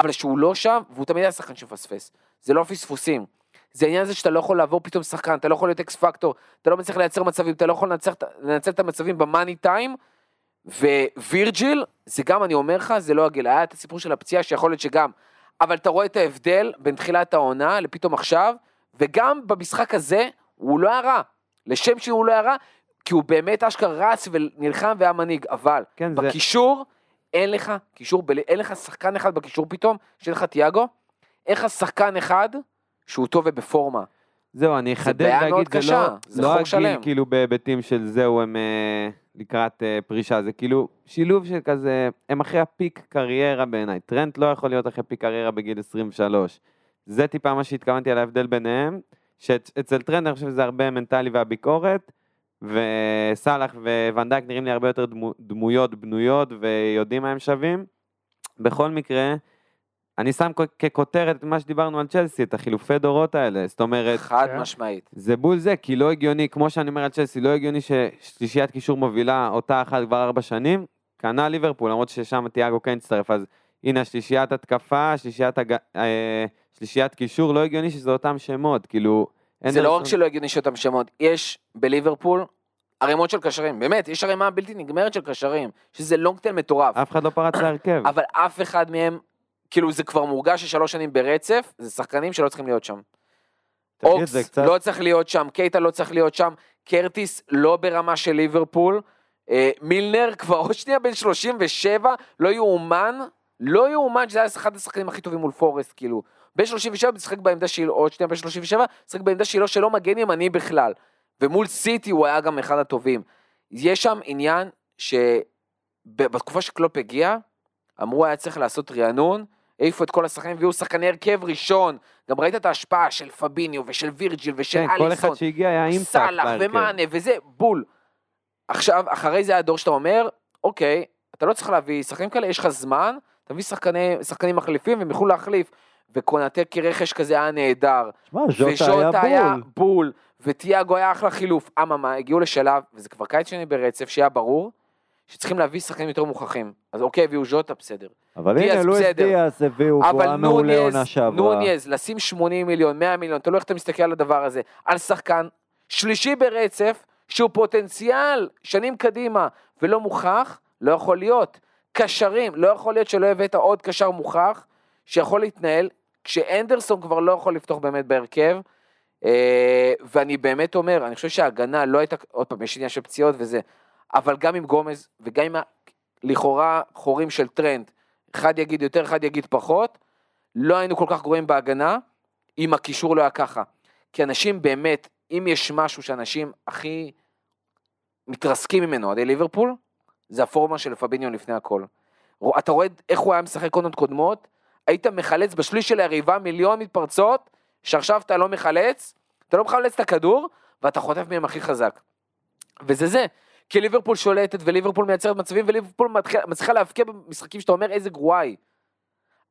S2: אבל כשהוא לא שם, והוא תמיד היה שחקן שמפספס. זה לא פספוסים. זה העניין הזה שאתה לא יכול לעבור פתאום שחקן, אתה לא יכול להיות אקס פקטור, אתה לא מצליח לייצר מצבים, אתה לא יכול לנצל את המצבים במאני טיים, ווירג'יל, זה גם, אני אומר לך, זה לא הגיל. היה את הסיפור של הפציעה, שיכול להיות שגם. אבל אתה רואה את ההבדל בין תחילת העונה לפתאום עכשיו, וגם במשחק הזה, הוא לא היה רע. לשם שהוא לא היה רע, כי הוא באמת אשכרה רץ ונלחם והיה מנהיג, אבל
S4: כן, זה,
S2: בקישור, אין לך קישור, אין לך שחקן אחד בקישור פתאום, שאין לך תיאגו, אין לך שחקן אחד שהוא טוב ובפורמה.
S4: זהו, אני אחדד ואגיד, זה
S2: קשה,
S4: לא,
S2: זה
S4: לא הגיל
S2: שלם.
S4: כאילו בהיבטים של זהו, הם אה, לקראת אה, פרישה, זה כאילו שילוב של כזה, הם אחרי הפיק קריירה בעיניי. טרנט לא יכול להיות אחרי פיק קריירה בגיל 23. זה טיפה מה שהתכוונתי על ההבדל ביניהם, שאצל טרנד אני חושב שזה הרבה מנטלי והביקורת, וסאלח וונדייק נראים לי הרבה יותר דמו, דמויות בנויות ויודעים מה הם שווים. בכל מקרה, אני שם ככותרת את מה שדיברנו על צ'לסי, את החילופי דורות האלה, זאת אומרת,
S2: חד
S3: כן.
S2: משמעית.
S4: זה בול זה, כי לא הגיוני, כמו שאני אומר על צ'לסי, לא הגיוני ששלישיית קישור מובילה אותה אחת כבר ארבע שנים, כנ"ל ליברפול, למרות ששם תיאגו כן הצטרף, אז הנה השלישיית התקפה, שלישיית, הג... אה, שלישיית קישור, לא הגיוני שזה אותם שמות, כאילו...
S2: זה לא רק שלא הגיוני שאותם שמות, יש בליברפול ערימות של קשרים, באמת, יש ערימה בלתי נגמרת של קשרים, שזה לונגטל מטורף,
S4: אף אחד לא פרץ להרכב.
S2: אבל אף אחד מהם, כאילו זה כבר מורגש ששלוש שנים ברצף, זה שחקנים שלא צריכים להיות שם. אוקס
S5: קצת...
S2: לא צריך להיות שם, קייטה לא צריך להיות שם, קרטיס לא ברמה של ליברפול, אה, מילנר כבר עוד שנייה בן 37, לא יאומן, לא יאומן שזה היה אחד השחקנים הכי טובים מול פורסט, כאילו. בן 37 משחק בעמדה שלו, עוד שנייה בן 37, משחק בעמדה שלו שלא מגן ימני בכלל. ומול סיטי הוא היה גם אחד הטובים. יש שם עניין שבתקופה שקלופ הגיע, אמרו היה צריך לעשות רענון, העיפו את כל השחקנים והיו שחקני הרכב ראשון. גם ראית את ההשפעה של פביניו ושל וירג'יל ושל
S4: כן, כל
S2: אליסון.
S4: אחד שהגיע היה אימפקט
S2: סאלח. ומאנה וזה, בול. עכשיו, אחרי זה היה דור שאתה אומר, אוקיי, אתה לא צריך להביא שחקנים כאלה, יש לך זמן, תביא שחקני, שחקנים מחליפים והם יוכלו להחליף. וקונאטה כרכש כזה היה נהדר.
S5: שמע, ז'וטה
S2: וז'וטה
S5: היה
S2: היה
S5: בול.
S2: בול, וטיאגו היה אחלה חילוף. אממה, הגיעו לשלב, וזה כבר קיץ שני ברצף, שהיה ברור, שצריכים להביא שחקנים יותר מוכחים. אז אוקיי, הביאו ז'וטה, בסדר.
S5: אבל הנה, לואיס. דיאז הביאו,
S2: אבל
S5: היה מעולה עונה שעברה.
S2: נוניז, לשים 80 מיליון, 100 מיליון, תלוי איך אתה מסתכל על הדבר הזה, על שחקן שלישי ברצף, שהוא פוטנציאל שנים קדימה, ולא מוכח, לא יכול להיות. קשרים, לא יכול להיות שלא הבאת עוד קשר מוכח, שיכול להתנהל, כשאנדרסון כבר לא יכול לפתוח באמת בהרכב, אה, ואני באמת אומר, אני חושב שההגנה לא הייתה, עוד פעם, יש עניין של פציעות וזה, אבל גם עם גומז, וגם עם ה- לכאורה חורים של טרנד, אחד יגיד יותר, אחד יגיד פחות, לא היינו כל כך גרועים בהגנה, אם הקישור לא היה ככה. כי אנשים באמת, אם יש משהו שאנשים הכי מתרסקים ממנו, אוהדי ליברפול, זה הפורמה של פביניון לפני הכל. אתה רואה איך הוא היה משחק עונות קודמות, היית מחלץ בשליש של היריבה מיליון מתפרצות, שעכשיו אתה לא מחלץ, אתה לא מחלץ את הכדור, ואתה חוטף מהם הכי חזק. וזה זה, כי ליברפול שולטת, וליברפול מייצרת מצבים, וליברפול מצליחה להבקיע במשחקים שאתה אומר איזה גרועה היא.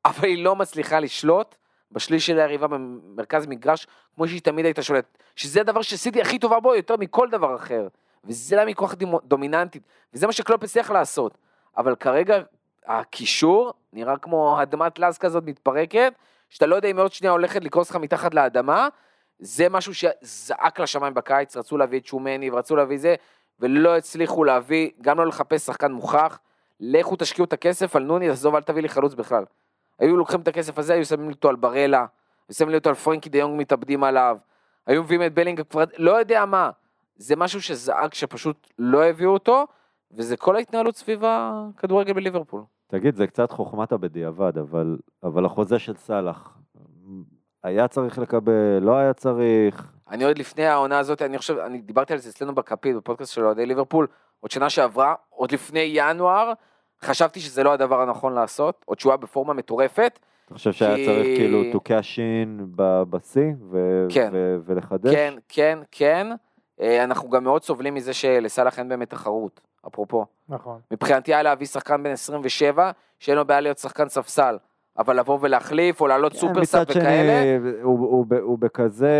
S2: אבל היא לא מצליחה לשלוט בשליש של היריבה במרכז מגרש, כמו שהיא תמיד הייתה שולטת. שזה הדבר שסיטי הכי טובה בו יותר מכל דבר אחר. וזה למה היא כל כך דומיננטית. וזה מה שקלופ הצליח לעשות. אבל כרגע הקישור נראה כמו אדמת לז כזאת מתפרקת, שאתה לא יודע אם עוד שנייה הולכת לקרוס לך מתחת לאדמה. זה משהו שזעק לשמיים בקיץ, רצו להביא את שומני ורצו להביא זה, ולא הצליחו להביא, גם לא לחפש שחקן מוכח. לכו תשקיעו את הכסף על נוני, עזוב, אל תביא לי חלוץ בכלל. היו לוקחים את הכסף הזה, היו שמים אותו על ברלה, היו שמים אותו על פרנקי דה יונג מתאבדים עליו, היו מביאים את בלינג כבר, לא יודע מה. זה משהו שזעק שפשוט לא הביאו אותו, וזה כל ההתנהלות סביב הכדורגל בליברפול.
S5: תגיד, זה קצת חוכמתה בדיעבד, אבל, אבל החוזה של סאלח, היה צריך לקבל, לא היה צריך,
S2: אני עוד לפני העונה הזאת, אני חושב, אני דיברתי על זה אצלנו בכפית, בפודקאסט של אוהדי ליברפול, עוד שנה שעברה, עוד לפני ינואר, חשבתי שזה לא הדבר הנכון לעשות, עוד שהוא היה בפורמה מטורפת,
S5: אתה חושב שהיה
S2: כי-
S5: צריך כאילו to cash in בשיא ו-
S2: כן.
S5: ו- ולחדש?
S2: כן, כן, כן. אה, אנחנו גם מאוד סובלים מזה שלסאלח אין באמת תחרות, אפרופו.
S3: נכון.
S2: מבחינתי היה להביא שחקן בן 27, שאין לו בעיה להיות שחקן ספסל, אבל לבוא ולהחליף או לעלות
S5: כן,
S2: סופרסאפ
S5: מצד שני,
S2: וכאלה,
S5: הוא, הוא, ב- הוא בכזה,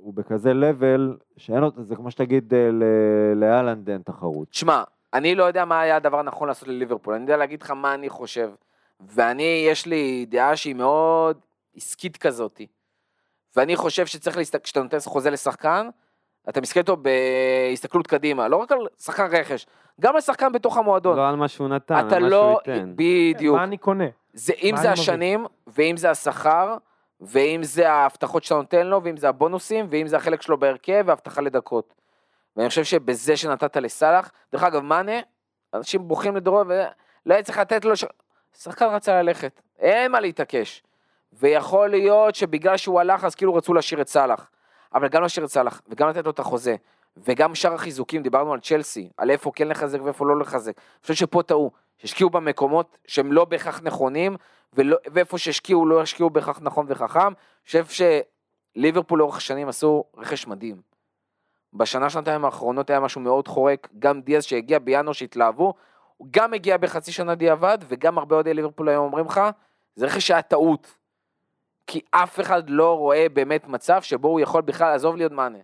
S5: הוא בכזה level, שאין לו, זה כמו שתגיד אה, לאלנד אין תחרות.
S2: תשמע, אני לא יודע מה היה הדבר הנכון לעשות לליברפול, אני יודע להגיד לך מה אני חושב, ואני, יש לי דעה שהיא מאוד עסקית כזאתי, ואני חושב שצריך להסתכל, כשאתה נותן חוזה לשחקן, אתה מסתכל איתו בהסתכלות קדימה, לא רק על שחקן רכש, גם על שחקן בתוך המועדון.
S4: לא על מה שהוא נתן,
S2: אתה
S4: על מה
S2: לא,
S4: שהוא ייתן.
S2: בדיוק,
S3: מה אני קונה?
S2: זה, אם זה? השנים, ואם זה השכר, ואם זה ההבטחות שאתה נותן לו, ואם זה הבונוסים, ואם זה החלק שלו בהרכב, והבטחה לדקות. ואני חושב שבזה שנתת לסאלח, דרך אגב, מאנה, אנשים בוכים לדורו, ולא היה צריך לתת לו, ש... שחקן רצה ללכת, אין מה להתעקש. ויכול להיות שבגלל שהוא הלך, אז כאילו רצו להשאיר את סאלח. אבל גם להשאיר את סאלח, וגם לתת לו את החוזה, וגם שאר החיזוקים, דיברנו על צ'לסי, על איפה כן לחזק ואיפה לא לחזק. אני חושב שפה טעו, שהשקיעו במקומות שהם לא בהכרח נכונים, ולא, ואיפה שהשקיעו לא השקיעו בהכרח נכון וחכם. אני חושב שליברפול לאורך השנים עשו רכש מדהים. בשנה, שנתיים האחרונות היה משהו מאוד חורק, גם דיאז שהגיע בינואר שהתלהבו, הוא גם הגיע בחצי שנה דיעבד, וגם הרבה אוהדי ליברפול היום אומרים לך, זה רכש שהיה טעות. כי אף אחד לא רואה באמת מצב שבו הוא יכול בכלל, עזוב להיות מאנה,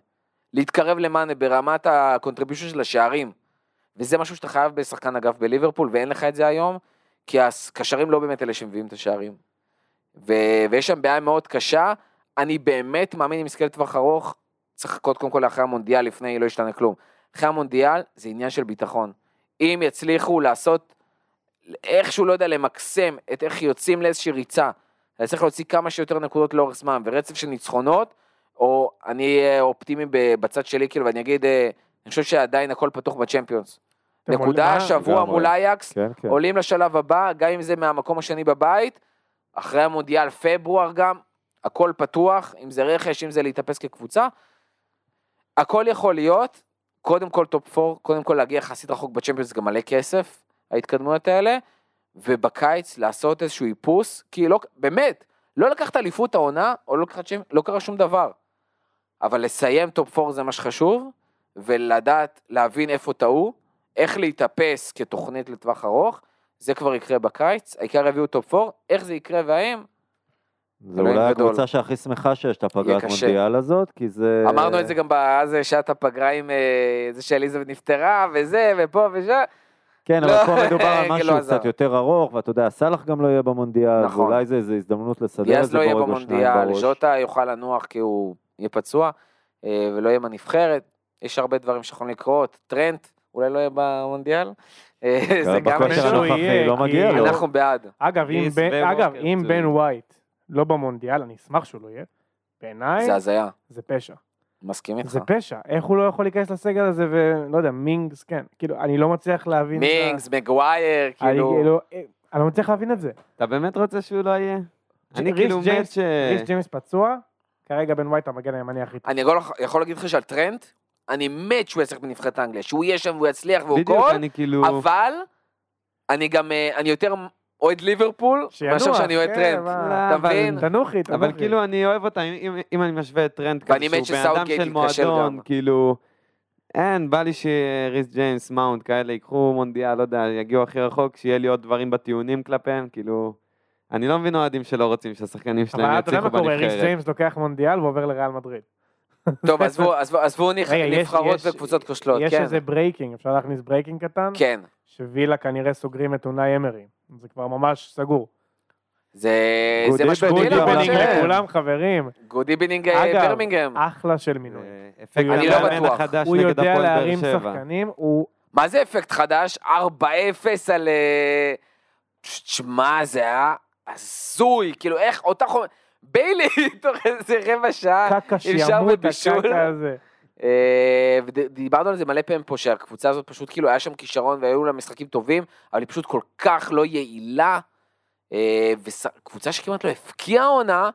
S2: להתקרב למאנה ברמת ה contribution של השערים. וזה משהו שאתה חייב בשחקן אגף בליברפול, ואין לך את זה היום, כי הקשרים לא באמת אלה שמביאים את השערים. ו- ויש שם בעיה מאוד קשה, אני באמת מאמין עם עסקי לטווח ארוך, צריך לחכות קודם כל לאחרי המונדיאל לפני, לא ישתנה כלום. אחרי המונדיאל זה עניין של ביטחון. אם יצליחו לעשות, איכשהו, לא יודע, למקסם את איך יוצאים לאיזושהי ריצה, אני צריך להוציא כמה שיותר נקודות לאורך זמן, ורצף של ניצחונות, או אני אהיה אופטימי בצד שלי, כאילו, ואני אגיד, אה, אני חושב שעדיין הכל פתוח בצ'מפיונס. נקודה,
S3: עולים-
S2: שבוע. מול אייקס,
S5: כן, כן.
S2: עולים לשלב הבא, גם אם זה מהמקום השני בבית, אחרי המונדיאל, פברואר גם, הכל פתוח, אם זה רכש, אם זה להתאפס כקבוצה. הכל יכול להיות, קודם כל top 4, קודם כל להגיע יחסית רחוק בצ'מפיונס, גם מלא כסף, ההתקדמויות האלה, ובקיץ לעשות איזשהו איפוס, כי לא, באמת, לא לקחת אליפות העונה, או לא לקחת שם, לא קרה שום דבר. אבל לסיים top 4 זה מה שחשוב, ולדעת, להבין איפה טעו, איך להתאפס כתוכנית לטווח ארוך, זה כבר יקרה בקיץ, העיקר יביאו top 4, איך זה יקרה והאם,
S5: זה אולי
S2: גדול.
S5: הקבוצה שהכי שמחה שיש את הפגרת. מונדיאל הזאת, כי זה...
S2: אמרנו את זה גם באז שעת הפגרה עם אה, זה שאליזבת נפטרה, וזה, ופה ושם,
S5: כן,
S2: לא,
S5: אבל פה מדובר על
S2: לא
S5: משהו
S2: עזר.
S5: קצת יותר ארוך, ואתה יודע, סאלח גם לא יהיה במונדיאל,
S2: נכון.
S5: ואולי זה איזו הזדמנות לסדר את זה
S2: לא יהיה
S5: בורג או שניים
S2: במונדיאל,
S5: בראש.
S2: ז'וטה יוכל לנוח כי הוא יהיה פצוע, אה, ולא יהיה בנבחרת, יש הרבה דברים שיכולים לקרות, טרנט אולי לא יהיה במונדיאל, אה, זה גם משהו,
S3: יהיה,
S5: לא.
S2: אנחנו בעד.
S3: אגב, אם בן-. בן ווייט לא במונדיאל, אני אשמח שהוא לא יהיה. בעיניי
S2: זה הזיה,
S3: זה פשע.
S2: מסכים איתך.
S3: זה פשע. איך הוא לא יכול להיכנס לסגל הזה ולא יודע, מינגס, כן. כאילו, אני לא מצליח להבין.
S2: מינגס, מגווייר,
S3: אני
S2: כאילו,
S3: אה, אני לא מצליח להבין את זה.
S4: אתה באמת רוצה שהוא לא יהיה? אני כאילו מת ש...
S3: ריס ג'יימס פצוע, כרגע בן ווייט המגן הימני הכי טוב.
S2: אני יכול, יכול להגיד לך שעל טרנט, אני מת שהוא ישחק בנבחרת אנגליה, שהוא יהיה שם והוא יצליח והוא
S4: בדיוק,
S2: כל,
S4: אני כאילו...
S2: אבל אני גם, אה, אני יותר אוהד ליברפול, מאשר שאני אוהד
S3: כן,
S2: טרנט.
S3: מה,
S2: אתה מבין?
S3: תנוחי, תנוחי.
S4: אבל כאילו אני אוהב אותה, אם, אם, אם אני משווה את טרנט
S2: ואני
S4: כזה
S2: מת
S4: שהוא בן אדם
S2: שסאוטגייט
S4: של
S2: ייכשל
S4: מועדון,
S2: גם.
S4: כאילו, אין, בא לי שריס ג'יימס, מאונט, כאלה ייקחו מונדיאל, לא יודע, יגיעו הכי רחוק, שיהיה לי עוד דברים בטיעונים כלפיהם, כאילו, אני לא מבין אוהדים שלא רוצים שהשחקנים שלהם
S3: אבל אתה יודע
S4: יצליחו
S3: מה קורה, ריס
S4: בנבחרת.
S3: ג'יימס לוקח מונדיאל ועובר לריאל מדריד.
S2: טוב, עזבו, עזבו, עזבו
S3: יש-
S2: נבחרות
S3: יש-
S2: וקבוצות כושלות,
S3: יש
S2: כן.
S3: איזה breaking, אפשר להכניס breaking קטן?
S2: כן.
S3: שווילה כנראה סוגרים את אונאי אמרי. זה כבר ממש סגור.
S2: זה זה מה שבדיוק
S3: good
S5: לכולם.
S3: חברים.
S2: good evening
S3: אגב,
S2: ברמינגהם.
S3: אחלה של מינוי.
S4: אה,
S2: אני לא בטוח.
S3: הוא יודע להרים. שחקנים, הוא...
S2: מה זה אפקט חדש? 4-0 על... אה, שמע, זה היה הזוי, כאילו איך, אותה חומר... ביילי, [LAUGHS] תוך איזה רבע שעה,
S3: קקה שימות. הקקה הזה.
S2: אה, ודיברנו על זה מלא פעמים פה, שהקבוצה הזאת פשוט כאילו היה שם כישרון והיו לה משחקים טובים, אבל היא פשוט כל כך לא יעילה. וקבוצה שכמעט לא הפקיעה עונה,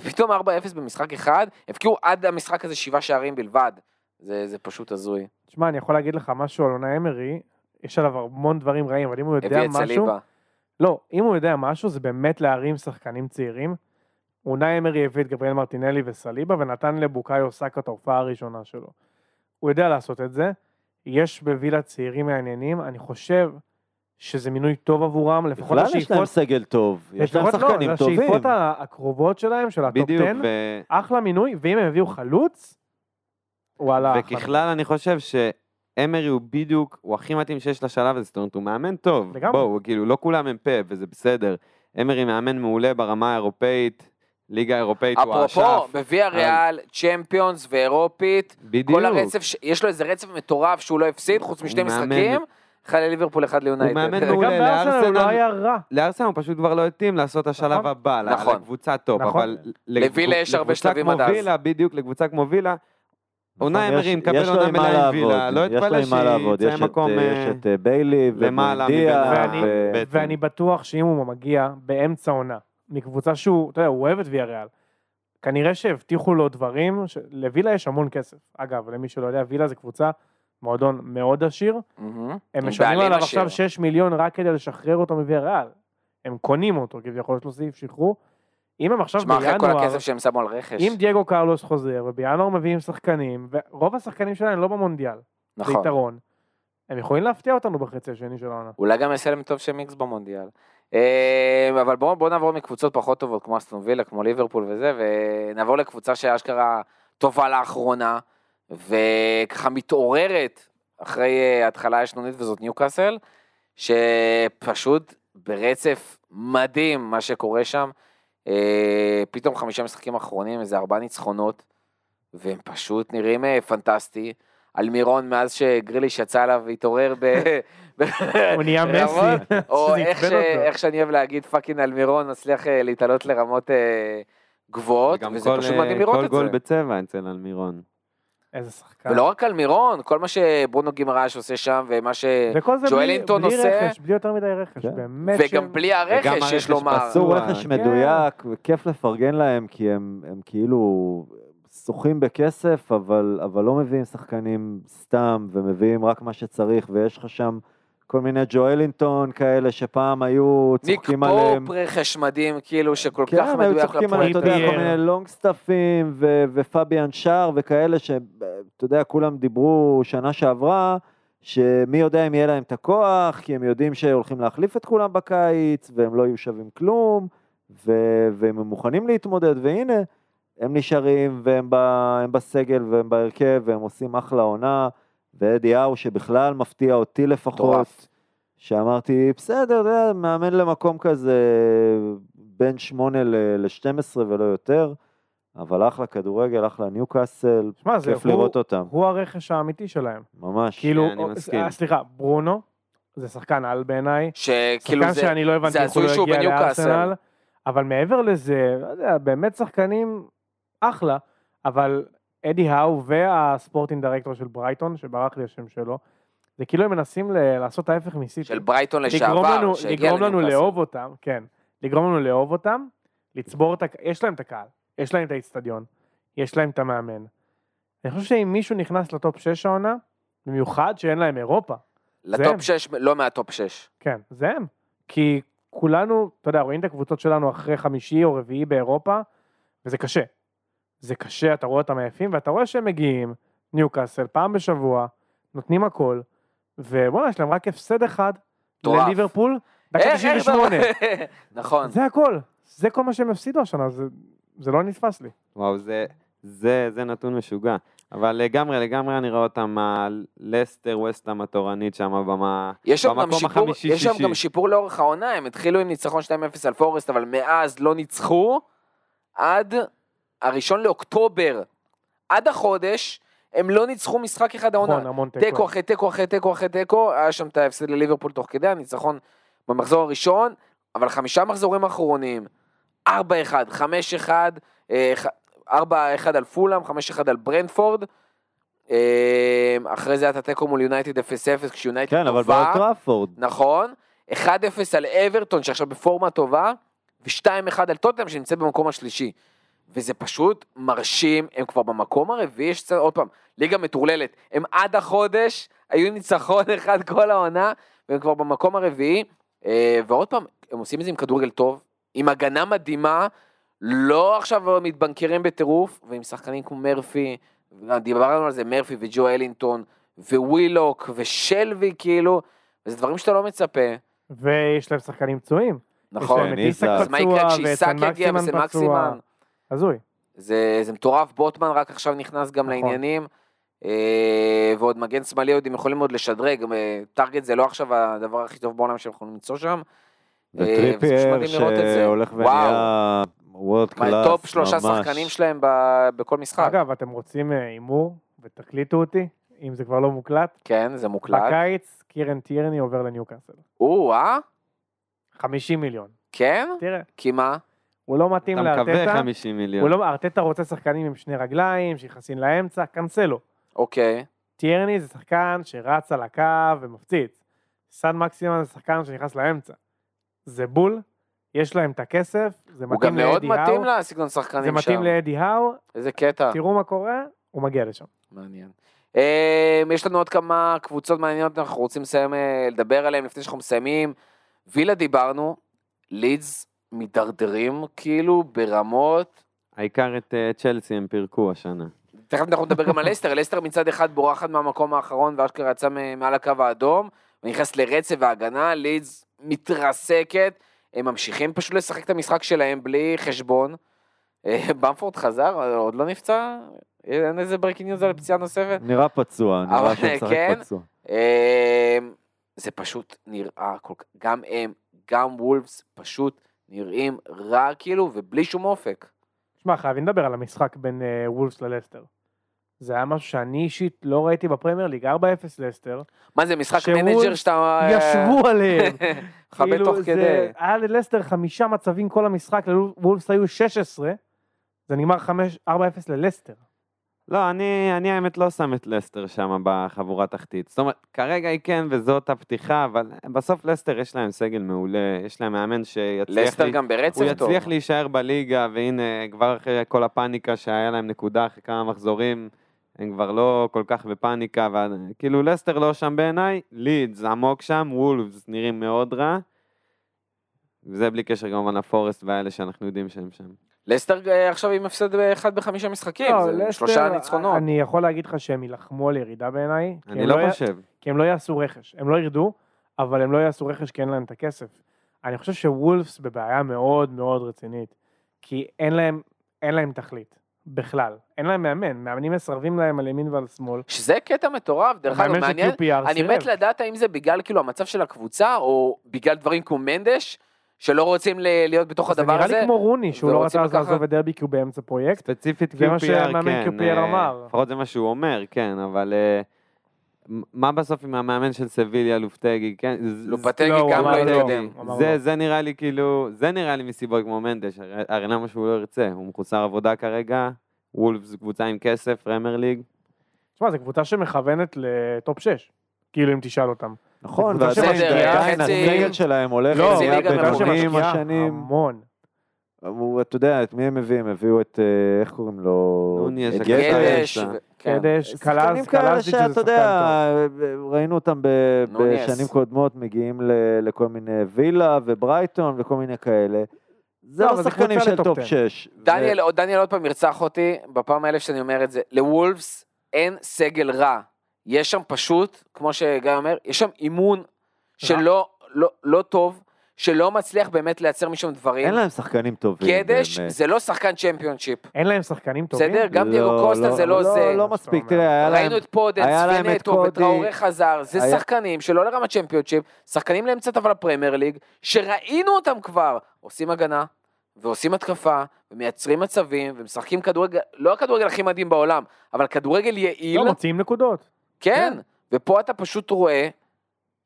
S2: ופתאום 4-0 במשחק אחד, הפקיעו עד המשחק הזה שבעה שערים בלבד. זה, זה פשוט הזוי.
S3: תשמע, אני יכול להגיד לך משהו על אונאי אמרי, יש עליו המון דברים רעים, אבל אם הוא יודע
S2: הביא את
S3: משהו...
S2: סליבה.
S3: לא, אם הוא יודע משהו, זה באמת להרים שחקנים צעירים. אונאי אמרי הביא את גבריאל מרטינלי וסליבה, ונתן לבוקאיו סאקה את ההופעה הראשונה שלו. הוא יודע לעשות את זה. יש בווילה צעירים מעניינים, אני חושב שזה מינוי טוב עבורם, לפחות
S5: בכלל יש להם
S3: השאיפות,
S5: סגל טוב, יש להם
S3: לא,
S5: שחקנים טובים.
S3: השאיפות הקרובות שלהם, של ה top
S4: בדיוק,
S3: 10,
S4: ו...
S3: אחלה מינוי, ואם הם יביאו חלוץ, וואלה, אחלה.
S4: וככלל אני חושב שאמרי הוא בדיוק, הוא הכי מתאים שיש לשלב הזה, זאת אומרת הוא מאמן טוב,
S3: לגמרי.
S4: בואו, כאילו לא כולם הם פה וזה בסדר, אמרי מאמן מעולה ברמה האירופאית, ליגה אירופאית הוא
S2: אפרופו,
S4: האשף,
S2: בוויה ריאל, צ'מפיונס ואירופית,
S4: בדיוק,
S2: כל הרצף, יש לו איזה רצף מטורף שהוא לא הפסיד, חוץ משני
S4: הוא מאמן-
S2: משחקים, אחד לליברפול, אחד ליונייטד.
S4: מאמן
S3: וגם
S4: מעולה,
S3: בארסנל הוא לא
S4: לארסנל-
S3: היה רע.
S4: לארסנל הוא פשוט כבר לא התאים לעשות את השלב
S3: נכון.
S4: הבא,
S2: נכון.
S4: לקבוצה טופ,
S3: נכון.
S4: אבל
S2: לווילה יש הרבה
S4: לקבוצה
S2: שלבים
S4: כמו
S2: עד אז.
S4: וילה, בדיוק, לקבוצה כמו וילה, עונה
S5: נכון,
S4: אמרי מקבל עונה
S5: לעבוד,
S4: וילה, לא אתפלא שיצא
S5: יש את,
S4: מקום,
S5: אה,
S4: אה,
S5: יש את אה, ביילי
S4: מבן
S3: ואני-
S5: ו-
S4: בעצם.
S3: ואני בטוח שאם הוא מגיע באמצע עונה, מקבוצה שהוא, אתה יודע, הוא אוהב את ויה ריאל, כנראה שהבטיחו לו דברים, ש... לווילה יש המון כסף. אגב, למי שלא יודע, וילה זה קבוצה, מועדון מאוד עשיר. הם משלמים עליו. עכשיו 6 מיליון רק כדי לשחרר אותו מוויאריאל. הם קונים אותו, כביכול יש לו סעיף שחרור. אם הם עכשיו
S2: שמע, אחרי כל
S3: בינואר,
S2: הכסף שהם שמו על רכש.
S3: אם דייגו קרלוס חוזר, ובינואר מביאים שחקנים, ורוב השחקנים שלהם לא במונדיאל, זה
S2: נכון.
S3: יתרון. הם יכולים להפתיע אותנו בחצי השני של העונה.
S2: אולי גם יעשה להם טוב שהם איקס במונדיאל. אה, אבל בואו בוא נעבור מקבוצות פחות טובות כמו אסטון וילה, כמו ליברפול וזה, ונעבור לקבוצה שאשכרה טובה לאחרונה, וככה מתעוררת אחרי אה, התחלה ישנונית וזאת ניוקאסל, שפשוט ברצף מדהים מה שקורה שם. אה, פתאום חמישה משחקים אחרונים, איזה ארבעה ניצחונות, והם פשוט נראים אה, פנטסטי. אלמירון מאז שגריליש יצא עליו והתעורר [LAUGHS] ב...
S3: הוא נהיה מסי,
S2: או איך, שאני אוהב להגיד, fucking אלמירון מצליח אה, להתעלות לרמות גבוהות, וזה
S4: כל,
S2: פשוט מדהים לראות
S4: כל
S2: את
S4: גול
S2: זה.
S4: בצבע אצל אלמירון.
S3: איזה שחקן.
S2: ולא רק אלמירון, כל מה שברונו גימרש עושה שם, ומה ש...
S3: וכל זה בלי,
S2: עושה-
S3: רכש, בלי יותר מדי רכש,
S5: כן.
S3: באמת
S2: וגם בלי הרכש,
S4: וגם
S2: יש לומר.
S5: עשו רכש
S3: כן.
S5: מדויק, וכיף לפרגן להם, כי הם, הם כאילו שוחים בכסף, אבל, אבל לא מביאים שחקנים סתם, ומביאים רק מה שצריך, ויש לך שם כל מיני ג'ואלינטון כאלה שפעם היו
S2: ניק
S5: צוחקים עליהם.
S2: פופ רכש מדהים, כאילו, שכל כך
S5: כן, היו
S2: מדויק
S5: צוחקים עליהם, אתה יודע,
S2: לפרויקט.
S5: כל מיני לונגסטאפים ו- ופביאן שער וכאלה, שאתה יודע, כולם דיברו שנה שעברה, שמי יודע אם יהיה להם את הכוח, כי הם יודעים שהולכים להחליף את כולם בקיץ, והם לא יהיו שווים כלום, ו- והם מוכנים להתמודד, והנה, הם נשארים, והם ב- הם בסגל, והם בהרכב, והם עושים אחלה עונה, ואדי האו שבכלל מפתיע אותי לפחות. שאמרתי, בסדר, יודע, מאמן למקום כזה בין 8 ל-12 ולא יותר, אבל אחלה כדורגל, אחלה ניוקאסל,
S3: זה
S5: כיף
S3: הוא-
S5: לראות אותם,
S3: הוא הרכש האמיתי שלהם.
S5: ממש.
S3: כאילו,
S4: אני
S3: או-
S4: מסכים.
S3: אה, סליחה, ברונו, זה שחקן על בעיניי.
S2: שכאילו
S3: שחקן
S2: זה...
S3: שאני לא הבנתי
S2: זה
S3: איך הוא לא הגיע. לארסנל, אבל מעבר לזה, לא יודע, באמת שחקנים אחלה, אבל אדי האו והספורטינג דירקטור של ברייטון, שברח לי השם שלו, זה כאילו הם מנסים ל- לעשות ההפך מסיטי.
S2: של ברייטון לשעבר,
S3: לנו,
S2: שהגיע
S3: לגרום לנו. לאהוב אותם, כן, לגרום לנו לאהוב אותם, לצבור את, הק- יש להם את הקהל, יש להם את האיצטדיון, יש להם את המאמן. אני חושב שאם מישהו נכנס ל top 6 העונה, במיוחד שאין להם אירופה. ל
S2: top 6, לא מה top 6.
S3: כן, זה הם. כי כולנו, אתה יודע, רואים את הקבוצות שלנו אחרי חמישי או רביעי באירופה, וזה קשה. זה קשה, אתה רואה אותם עייפים, ואתה רואה שהם מגיעים, ניוקאסל, פעם בשבוע, נותנים הכל, ובואנה, יש להם רק הפסד אחד,
S2: מטורף.
S3: לליברפול, דקה
S2: איך, איך
S3: 98.
S2: זה- נכון.
S3: זה הכל. זה כל מה שהם הפסידו השנה, זה, זה לא נתפס לי.
S4: וואו, זה, זה, זה נתון משוגע. אבל לגמרי, לגמרי אני רואה אותם, הלסטר ווסטהאם התורנית שם במה...
S2: יש שם גם
S4: במקום
S2: שיפור,
S4: החמישי,
S2: יש שם. גם שיפור לאורך העונה, הם התחילו עם ניצחון 2-0 על פורסט, אבל מאז לא ניצחו עד הראשון לאוקטובר. עד החודש, הם לא ניצחו משחק אחד העונה.
S3: נכון, המון
S2: תיקו
S3: תיקו.
S2: אחרי תיקו אחרי תיקו אחרי תיקו, היה שם את ההפסד לליברפול תוך כדי, הניצחון במחזור הראשון, אבל חמישה מחזורים אחרונים, 4-1, 5-1, אה, ח- 4-1 על פולאם, 5-1 על ברנדפורד, אה, אחרי זה היה את התיקו מול יונייטד 0-0, כשיונייטד
S5: כן, אבל
S2: טובה,
S5: באולטראפורד,
S2: נכון, 1-0 על אברטון שעכשיו בפורמה טובה, ו-2-1 על טוטנאם שנמצאת במקום השלישי. וזה פשוט מרשים, הם כבר במקום הרביעי, יש קצת, עוד פעם, ליגה מטורללת, הם עד החודש, היו ניצחון [LAUGHS] אחד כל העונה, והם כבר במקום הרביעי, אה, ועוד פעם, הם עושים את זה עם כדורגל טוב, עם הגנה מדהימה, לא עכשיו מתבנקרים בטירוף, ועם שחקנים כמו מרפי, דיברנו על זה, מרפי וג'ו אלינטון, ווילוק ושלווי, כאילו, וזה דברים שאתה לא מצפה,
S3: ויש להם שחקנים פצועים.
S2: נכון?
S3: יש להם את איסק
S5: ניסה.
S2: אז מה יקרה
S3: פצוע,
S2: יגיע
S3: מקסימן
S2: וזה
S3: פצוע. הזוי.
S2: זה, זה מטורף, בוטמן רק עכשיו נכנס גם
S3: נכון.
S2: לעניינים, אה, ועוד מגן שמאלי עוד הם יכולים עוד לשדרג, אה, טארגט זה לא עכשיו הדבר הכי טוב בעולם שהם יכולים למצוא שם. אה,
S5: וטריפייר
S2: זה.
S5: שהולך ונהיה world class, ממש.
S2: top שלושה שחקנים שלהם בכל משחק.
S3: אגב, אתם רוצים אה, הימור, ותקליטו אותי, אם זה כבר לא מוקלט.
S2: כן, זה מוקלט.
S3: בקיץ, קירן טירני עובר לניוקאסל.
S2: או, אה?
S3: 50 מיליון.
S2: כן?
S3: תראה,
S2: כי מה?
S3: הוא לא מתאים
S4: אתה מקווה
S3: לארטטה.
S4: 50 מיליון.
S3: לא, ארטטה רוצה שחקנים עם שני רגליים, שנכנסים לאמצע, קנסלו.
S2: אוקיי.
S3: טיירני זה שחקן שרץ על הקו ומפציץ. סן מקסימן זה שחקן שנכנס לאמצע. זה בול, יש להם את הכסף, זה
S2: הוא גם
S3: מתאים
S2: מאוד
S3: לאדי
S2: מתאים
S3: האו,
S2: לסגנון שחקנים
S3: זה
S2: שם.
S3: מתאים לאדי האו,
S2: איזה קטע.
S3: תראו מה קורה, הוא מגיע לשם.
S2: מעניין. אה, יש לנו עוד כמה קבוצות מעניינות, אנחנו רוצים לסיים, אה, לדבר עליהן לפני שאנחנו מסיימים. וילה דיברנו, לידס מידרדרים כאילו ברמות,
S4: העיקר את אה, צ'לסי הם פירקו השנה.
S2: תכף אנחנו נדבר גם על לסטר, לסטר מצד אחד בורחת מהמקום האחרון ואשכרה יצא מעל הקו האדום, ונכנס לרצף והגנה, לידס מתרסקת, הם ממשיכים פשוט לשחק את המשחק שלהם בלי חשבון. אה, במפורד חזר, עוד לא נפצע? אין איזה breaking news על פציעה נוספת?
S5: נראה פצוע, נראה שהוא משחק
S2: כן.
S5: פצוע.
S2: אמ, זה פשוט נראה כל גם הם, גם וולפס פשוט נראים רע כאילו, ובלי שום אופק.
S3: שמע, חייבים לדבר על המשחק בין אה, וולפס ללסטר. זה היה משהו שאני אישית לא ראיתי בפרמייר ליג, 4-0 לסטר,
S2: מה זה, משחק manager שאתה... אה,
S3: ישבו עליהם. [LAUGHS]
S2: מכבד
S3: כאילו,
S2: תוך
S3: זה-
S2: כדי.
S3: היה ללסטר חמישה מצבים כל המשחק, לוולפס היו 16, זה נגמר 5 4-0 ללסטר.
S4: לא, אני, אני האמת לא שם את לסטר שם בחבורה תחתית. זאת אומרת, כרגע היא כן, וזאת הפתיחה, אבל בסוף לסטר יש להם סגל מעולה, יש להם מאמן שיצליח...
S2: לסטר
S4: לי-
S2: גם ברצף
S4: הוא
S2: טוב.
S4: יצליח להישאר בליגה, והנה, כבר אחרי כל הפאניקה שהיה להם נקודה אחרי כמה מחזורים, הם כבר לא כל כך בפאניקה, וכאילו לסטר לא שם בעיניי, לידס עמוק שם, וולפס נראים מאוד רע, וזה בלי קשר כמובן לפורסט והאלה שאנחנו יודעים שהם שם.
S2: לסטר אה, עכשיו עם הפסד באחד בחמישה משחקים,
S3: לא,
S2: זה
S3: לסטר,
S2: שלושה ניצחונות.
S3: אני יכול להגיד לך שהם יילחמו על ירידה בעיניי.
S4: אני לא
S3: י-
S4: חושב.
S3: כי הם לא יעשו רכש. הם לא ירדו, אבל הם לא יעשו רכש כי אין להם את הכסף. אני חושב שוולפס בבעיה מאוד מאוד רצינית, כי אין להם, אין להם תכלית, בכלל. אין להם מאמן, מאמנים מסרבים להם על ימין ועל שמאל.
S2: שזה קטע מטורף, דרך אגב, מעניין. אני. מת לדעת האם זה בגלל כאילו המצב של הקבוצה, או בגלל דברים כמו מנדש, שלא רוצים ל- להיות בתוך
S3: זה
S2: הדבר
S3: נראה
S2: הזה.
S3: לי כמו רוני, שהוא לא
S2: ורוצים
S3: רצה
S2: לקחת-
S3: לעזוב את דרבי כי הוא באמצע פרויקט.
S4: ספציפית
S3: זה מה
S4: QPR,
S3: שהמאמן
S4: כן.
S3: QPR
S4: אה,
S3: אמר.
S4: לפחות זה מה שהוא אומר, כן, אבל אה, מה בסוף עם המאמן של סביליה, לופטגי, כן?
S2: לופטגי
S3: לא,
S2: גם לא
S3: לא.
S2: התקדם.
S4: זה,
S3: לא.
S4: זה נראה לי כאילו, זה נראה לי מסיבות כמו מנדש, הרי- הרי למה שהוא לא ירצה? הוא מחוסר עבודה כרגע, וולפס קבוצה עם כסף, רמר ליג.
S3: תשמע, זו קבוצה שמכוונת לטופ 6, כאילו אם תשאל אותם.
S5: נכון, ועדיין הסגל שלהם הולך
S3: לא,
S5: ונהיה
S2: ליגה
S3: קבוצה
S2: ממש
S5: בינוני עם
S3: שמשקיעה
S5: השנים.
S3: המון.
S5: הוא, אתה יודע, את מי הם מביאים? הביאו את, אה, איך קוראים לו?
S4: נוניס,
S2: כן.
S3: גדש,
S5: שחקנים
S3: קלאז'
S5: כאלה
S3: קלאז'
S5: שאתה יודע, ראינו אותם. בשנים קודמות מגיעים ל- לכל מיני וילה וברייטון וכל מיני כאלה. זה
S3: לא,
S5: לא שחקנים של top
S3: 10.
S5: 6.
S2: דניאל, עוד דניאל עוד פעם ירצח אותי, בפעם האלף שאני אומר את זה, לוולפס אין סגל רע. יש שם פשוט, כמו שגיא אומר, יש שם אימון שלא לא, לא טוב, שלא מצליח באמת לייצר משם דברים.
S5: אין להם שחקנים טובים.
S2: גדש
S5: באמת.
S2: זה לא שחקן צ'מפיונשיפ.
S3: אין להם שחקנים טובים?
S2: בסדר? גם דייגו
S5: לא,
S2: קוסטה זה לא זה.
S5: לא מספיק, תראה, היה להם...
S2: ראינו את פודנס ונטו. וטראורי חזר, זה
S5: היה-
S2: שחקנים שלא לרמת צ'מפיונשיפ, שחקנים לאמצע טבלה פרמייר ליג, שראינו אותם כבר, עושים הגנה, ועושים התקפה, ומייצרים מצבים, ומשחקים כדורגל, לא הכדורגל הכי מדהים בעולם, אבל כדורגל יעיל,
S3: לא, מוציאים נקודות.
S2: כן, ופה אתה פשוט רואה,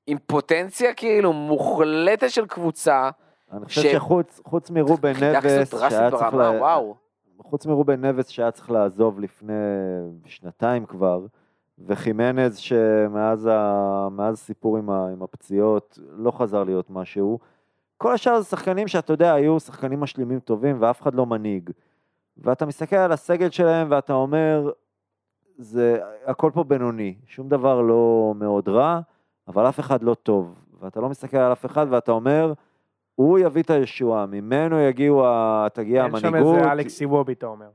S2: אימפוטנציה כאילו מוחלטת של קבוצה,
S5: אני חושב שחוץ חוץ מרובן נבס, שהיה צריך...
S2: ברמה,
S5: לה-
S2: וואו.
S5: חוץ מרובן נבס שהיה צריך לעזוב לפני שנתיים כבר, וחימנז שמאז ה... מאז הסיפור עם, ה... עם הפציעות לא חזר להיות משהו. כל השאר זה שחקנים שאתה יודע, היו שחקנים משלימים טובים ואף אחד לא מנהיג. ואתה מסתכל על הסגל שלהם ואתה אומר, זה הכל פה בינוני, שום דבר לא מאוד רע, אבל אף אחד לא טוב. ואתה לא מסתכל על אף אחד ואתה אומר, הוא יביא את הישועה, ממנו יגיעו. תגיע
S3: אין שם
S5: המנהיגות.
S3: איזה אלכסי וובי, אתה אומר.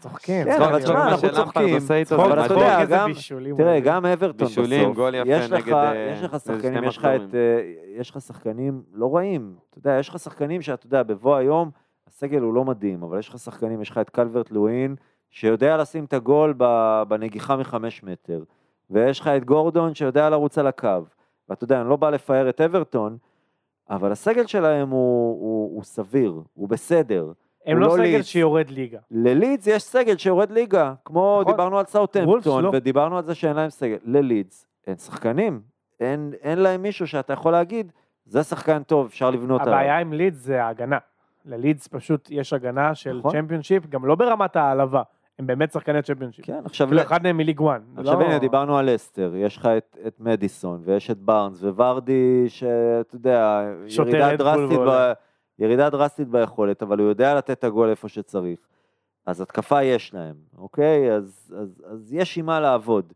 S3: צוחקים.
S5: כן. אבל תשמע, אנחנו צוחקים. אבל אתה יודע, גם-
S3: בישולים.
S5: תראה, גם אברטון
S4: בישולים,
S5: בסוף,
S4: גול יפה
S5: יש לך,
S4: נגד, אה,
S5: יש לך
S4: איזה
S5: שחקנים, יש לך את. אה, יש לך שחקנים לא רעים, אתה יודע, יש לך שחקנים שאתה יודע, בבוא היום, הסגל הוא לא מדהים, אבל יש לך שחקנים, יש לך את קלברט לואין, שיודע לשים את הגול בנגיחה מחמש מטר, ויש לך את גורדון שיודע לרוץ על הקו, ואתה יודע, אני לא בא לפאר את אברטון, אבל הסגל שלהם הוא, הוא, הוא סביר, הוא בסדר.
S3: הם לא
S5: לא
S3: סגל
S5: לידס.
S3: שיורד ליגה.
S5: ללידס יש סגל שיורד ליגה, כמו
S3: נכון.
S5: דיברנו על סאוטהמפטון,
S3: לא.
S5: ודיברנו על זה שאין להם סגל. ללידס אין שחקנים, אין, אין להם מישהו שאתה יכול להגיד, זה שחקן טוב, אפשר לבנות עליו.
S3: הבעיה עם לידס זה ההגנה. ללידס פשוט יש הגנה של
S5: נכון.
S3: צ'מפיונשיפ, גם לא ברמת העלבה. הם באמת שחקני צ'מפיונשיפ.
S5: כן, עכשיו,
S3: כאילו
S5: ל-
S3: אחד מהם מליג 1.
S5: עכשיו הנה, דיברנו על לסטר, יש לך את, את מדיסון, ויש את בארנס, וורדי, שאתה יודע, ירידה דרסטית, ב. ירידה דרסטית ביכולת, אבל הוא יודע לתת את הגול איפה שצריך. אז התקפה יש להם, אוקיי? אז, אז, אז יש עם מה לעבוד.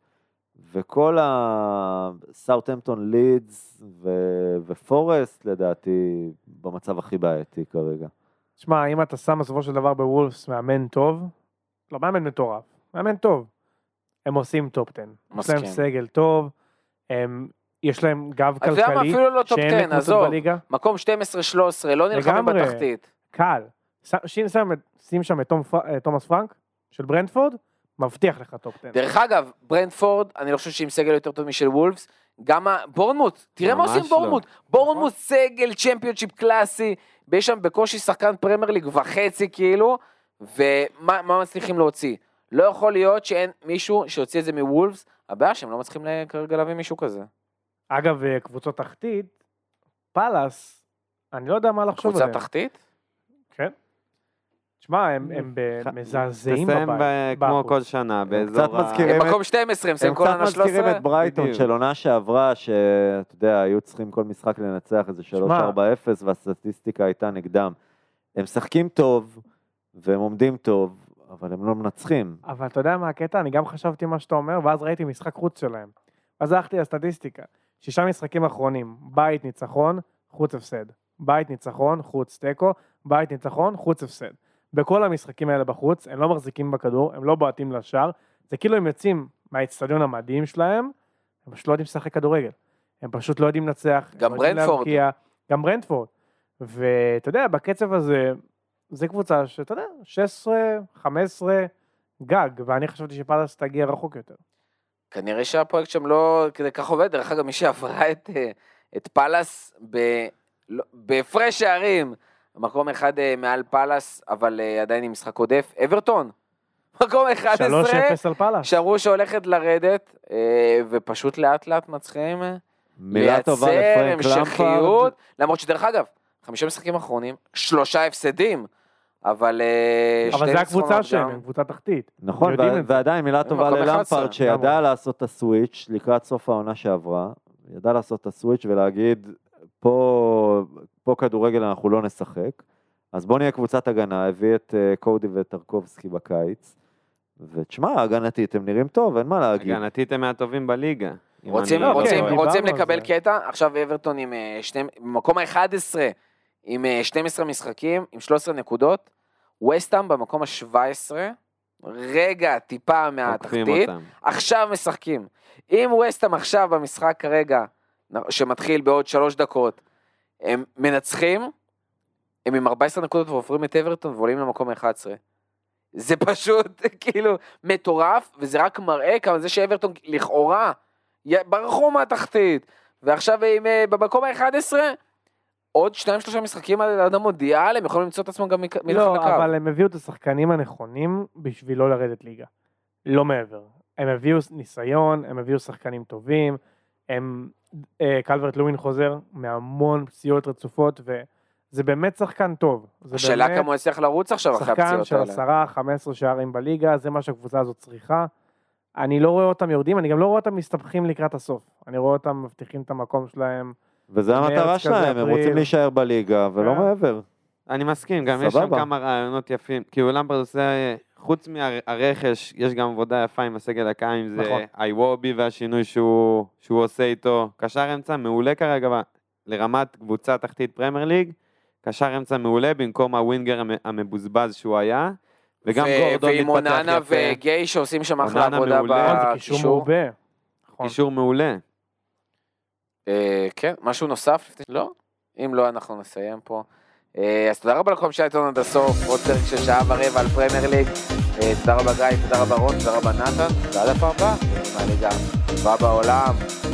S5: וכל הסאוטהמפטון לידס ו- ופורסט, לדעתי, במצב הכי בעייתי כרגע.
S3: שמע, אם אתה שם בסופו של דבר בוולפס מאמן טוב, לא מאמן מטורף, מאמן טוב. הם עושים top 10. יש להם
S2: מסכים.
S3: סגל טוב, הם, יש להם גב
S2: אתה יודע מה,
S3: כלכלי,
S2: אפילו לא top
S3: שאין
S2: 10,
S3: לקבוצות
S2: עזוב.
S3: בליגה.
S2: מקום 12-13, לא נלחמים. בתחתית.
S3: קל. שים שם, שים שם את תום אה, תומאס פרנק של ברנטפורד, מבטיח לך top 10.
S2: דרך אגב, ברנטפורד, אני לא חושב שעם סגל יותר טוב משל וולפס, גם בורנמוט, תראה מה עושים
S4: לא.
S2: בורנמוט, בורנמוט סגל צ'מפיונשיפ קלאסי, ויש שם בקושי שחקן פרמייר ליג וחצי כאילו, ומה מה מצליחים להוציא? לא יכול להיות שאין מישהו שיוציא את זה מוולפס, הבעיה שהם לא מצליחים כרגע להביא מישהו כזה.
S3: אגב, אה, קבוצות תחתית, פאלאס, אני לא יודע מה לחשוב
S2: קבוצה
S3: עליהם.
S2: תחתית?
S3: כן. תשמע, הם הם מזעזעים
S4: תסיים
S3: בבית.
S4: ב- כמו
S3: בחוץ.
S4: כל שנה, באזור
S5: קצת מזכירים
S2: הם
S5: את-
S2: מקום 12, הם
S5: הם
S2: מסיים כל
S5: קצת
S2: עונה
S5: מזכירים
S2: 13?
S5: את ברייטון. של עונה שעברה, שאתה יודע, היו צריכים כל משחק לנצח איזה 3-4-0, והסטטיסטיקה הייתה נגדם. הם משחקים טוב, והם עומדים טוב, אבל הם לא מנצחים.
S3: אבל אתה יודע מה הקטע? אני גם חשבתי מה שאתה אומר, ואז ראיתי משחק חוץ שלהם. אז הלכתי לסטטיסטיקה. שישה משחקים אחרונים, בית ניצחון, חוץ הפסד. בית ניצחון, חוץ תיקו, בית ניצחון, חוץ הפסד. בכל המשחקים האלה בחוץ, הם לא מחזיקים בכדור, הם לא בועטים לשער, זה כאילו הם יוצאים מהאצטדיון המדהים שלהם, הם פשוט לא יודעים לשחק כדורגל. הם פשוט לא יודעים לנצח.
S2: גם
S3: לא
S2: ברנדפורד.
S3: גם ברנדפורד. ואתה יודע, בקצב הזה, זה קבוצה שאתה יודע, 16, 15, גג, ואני חשבתי שפאלאס תגיע רחוק יותר.
S2: כנראה שהפרויקט שם לא כדי כך עובד, דרך אגב, מי שעברה את, אה, את פאלאס ב- לא- בהפרש שערים, מקום אחד אה, מעל פאלאס, אבל אה, עדיין עם משחק עודף, אברטון, [LAUGHS] מקום 11,
S3: 3-0 על פאלאס.
S2: שאמרו שהולכת לרדת, ופשוט לאט לאט מצליחים לייצר. המשכיות, למרות שדרך אגב, חמישה משחקים אחרונים, שלושה הפסדים, אבל אה,
S3: אבל
S2: שתי
S3: זה הקבוצה שלהם. הם קבוצה תחתית.
S5: נכון. ועדיין מילה טובה
S2: מקום 11,
S5: ללמפרד, שידע. לעשות את הסוויץ' לקראת סוף העונה שעברה, ידע לעשות את הסוויץ' ולהגיד, פה, פה כדורגל אנחנו לא נשחק, אז בוא נהיה קבוצת הגנה, הביא את אה, קודי ואת טרקובסקי בקיץ, ותשמע, הגנתית הם נראים טוב, אין מה להגיד.
S4: הגנתית הם מהטובים בליגה.
S2: רוצים,
S4: לא
S2: רוצים, לקבל. קטע, עכשיו אברטון עם אה, שני, במקום ה-11 עם אה, 12 משחקים, עם 13 נקודות, וסטאם במקום ה-17, רגע טיפה מהתחתית,
S4: אותם.
S2: עכשיו משחקים. אם וסטאם עכשיו במשחק כרגע, שמתחיל בעוד שלוש דקות, הם מנצחים, הם עם 14 נקודות ועוברים את אברטון ועולים למקום ה-11. זה פשוט [LAUGHS] כאילו מטורף, וזה רק מראה כמה זה שאברטון לכאורה ברחו מהתחתית, ועכשיו הם אה, במקום ה-11, עוד שניים שלושה משחקים עד עד המונדיאל, הם יכולים למצוא את עצמם גם מתחת
S3: לא,
S2: לקו.
S3: אבל הם הביאו את השחקנים הנכונים בשביל לא לרדת ליגה. לא מעבר. הם הביאו ניסיון, הם הביאו שחקנים טובים, הם, אה, קלברט לואין חוזר מהמון פציעות רצופות, וזה באמת שחקן טוב.
S2: השאלה כמה הוא יצליח לרוץ עכשיו אחרי
S3: שחקן
S2: הפציעות
S3: של
S2: האלה.
S3: עשרה, חמש עשרה שערים בליגה, זה מה שהקבוצה הזאת צריכה. אני לא רואה אותם יורדים, אני גם לא רואה אותם מסתבכים לקראת הסוף. אני רואה אותם מבטיחים את המקום שלהם.
S5: וזה המטרה שלהם, הם. רוצים להישאר בליגה, ולא
S3: כן.
S5: מעבר.
S4: אני מסכים, גם יש שם. כמה רעיונות יפים. כאילו למפרד עושה, חוץ מהרכש, יש גם עבודה יפה עם הסגל הקיים, אם זה
S3: נכון.
S4: איוובי והשינוי שהוא, עושה איתו. קשר אמצע מעולה כרגע לרמת קבוצה תחתית פרמייר ליג. קשר אמצע מעולה במקום הווינגר המ- המבוזבז שהוא היה. וגם גורדון
S2: ועם
S4: מתפתח
S2: אוננה
S4: יפה.
S2: וגיי שעושים שם אחלה
S4: אוננה
S2: עבודה.
S3: נכון, זה קישור
S2: בקישור.
S3: נכון.
S4: קישור מעולה.
S2: אה, כן, משהו נוסף? לא? אם לא, אנחנו נסיים פה. אה, אז תודה רבה לכל מי שהיה עד הסוף, עוד פרק של שעה ורבע על פרמייר ליג. אה, תודה רבה גיא, תודה רבה רון, תודה רבה נתן, ועד הפעם הבאה, מהליגה הטובה בעולם.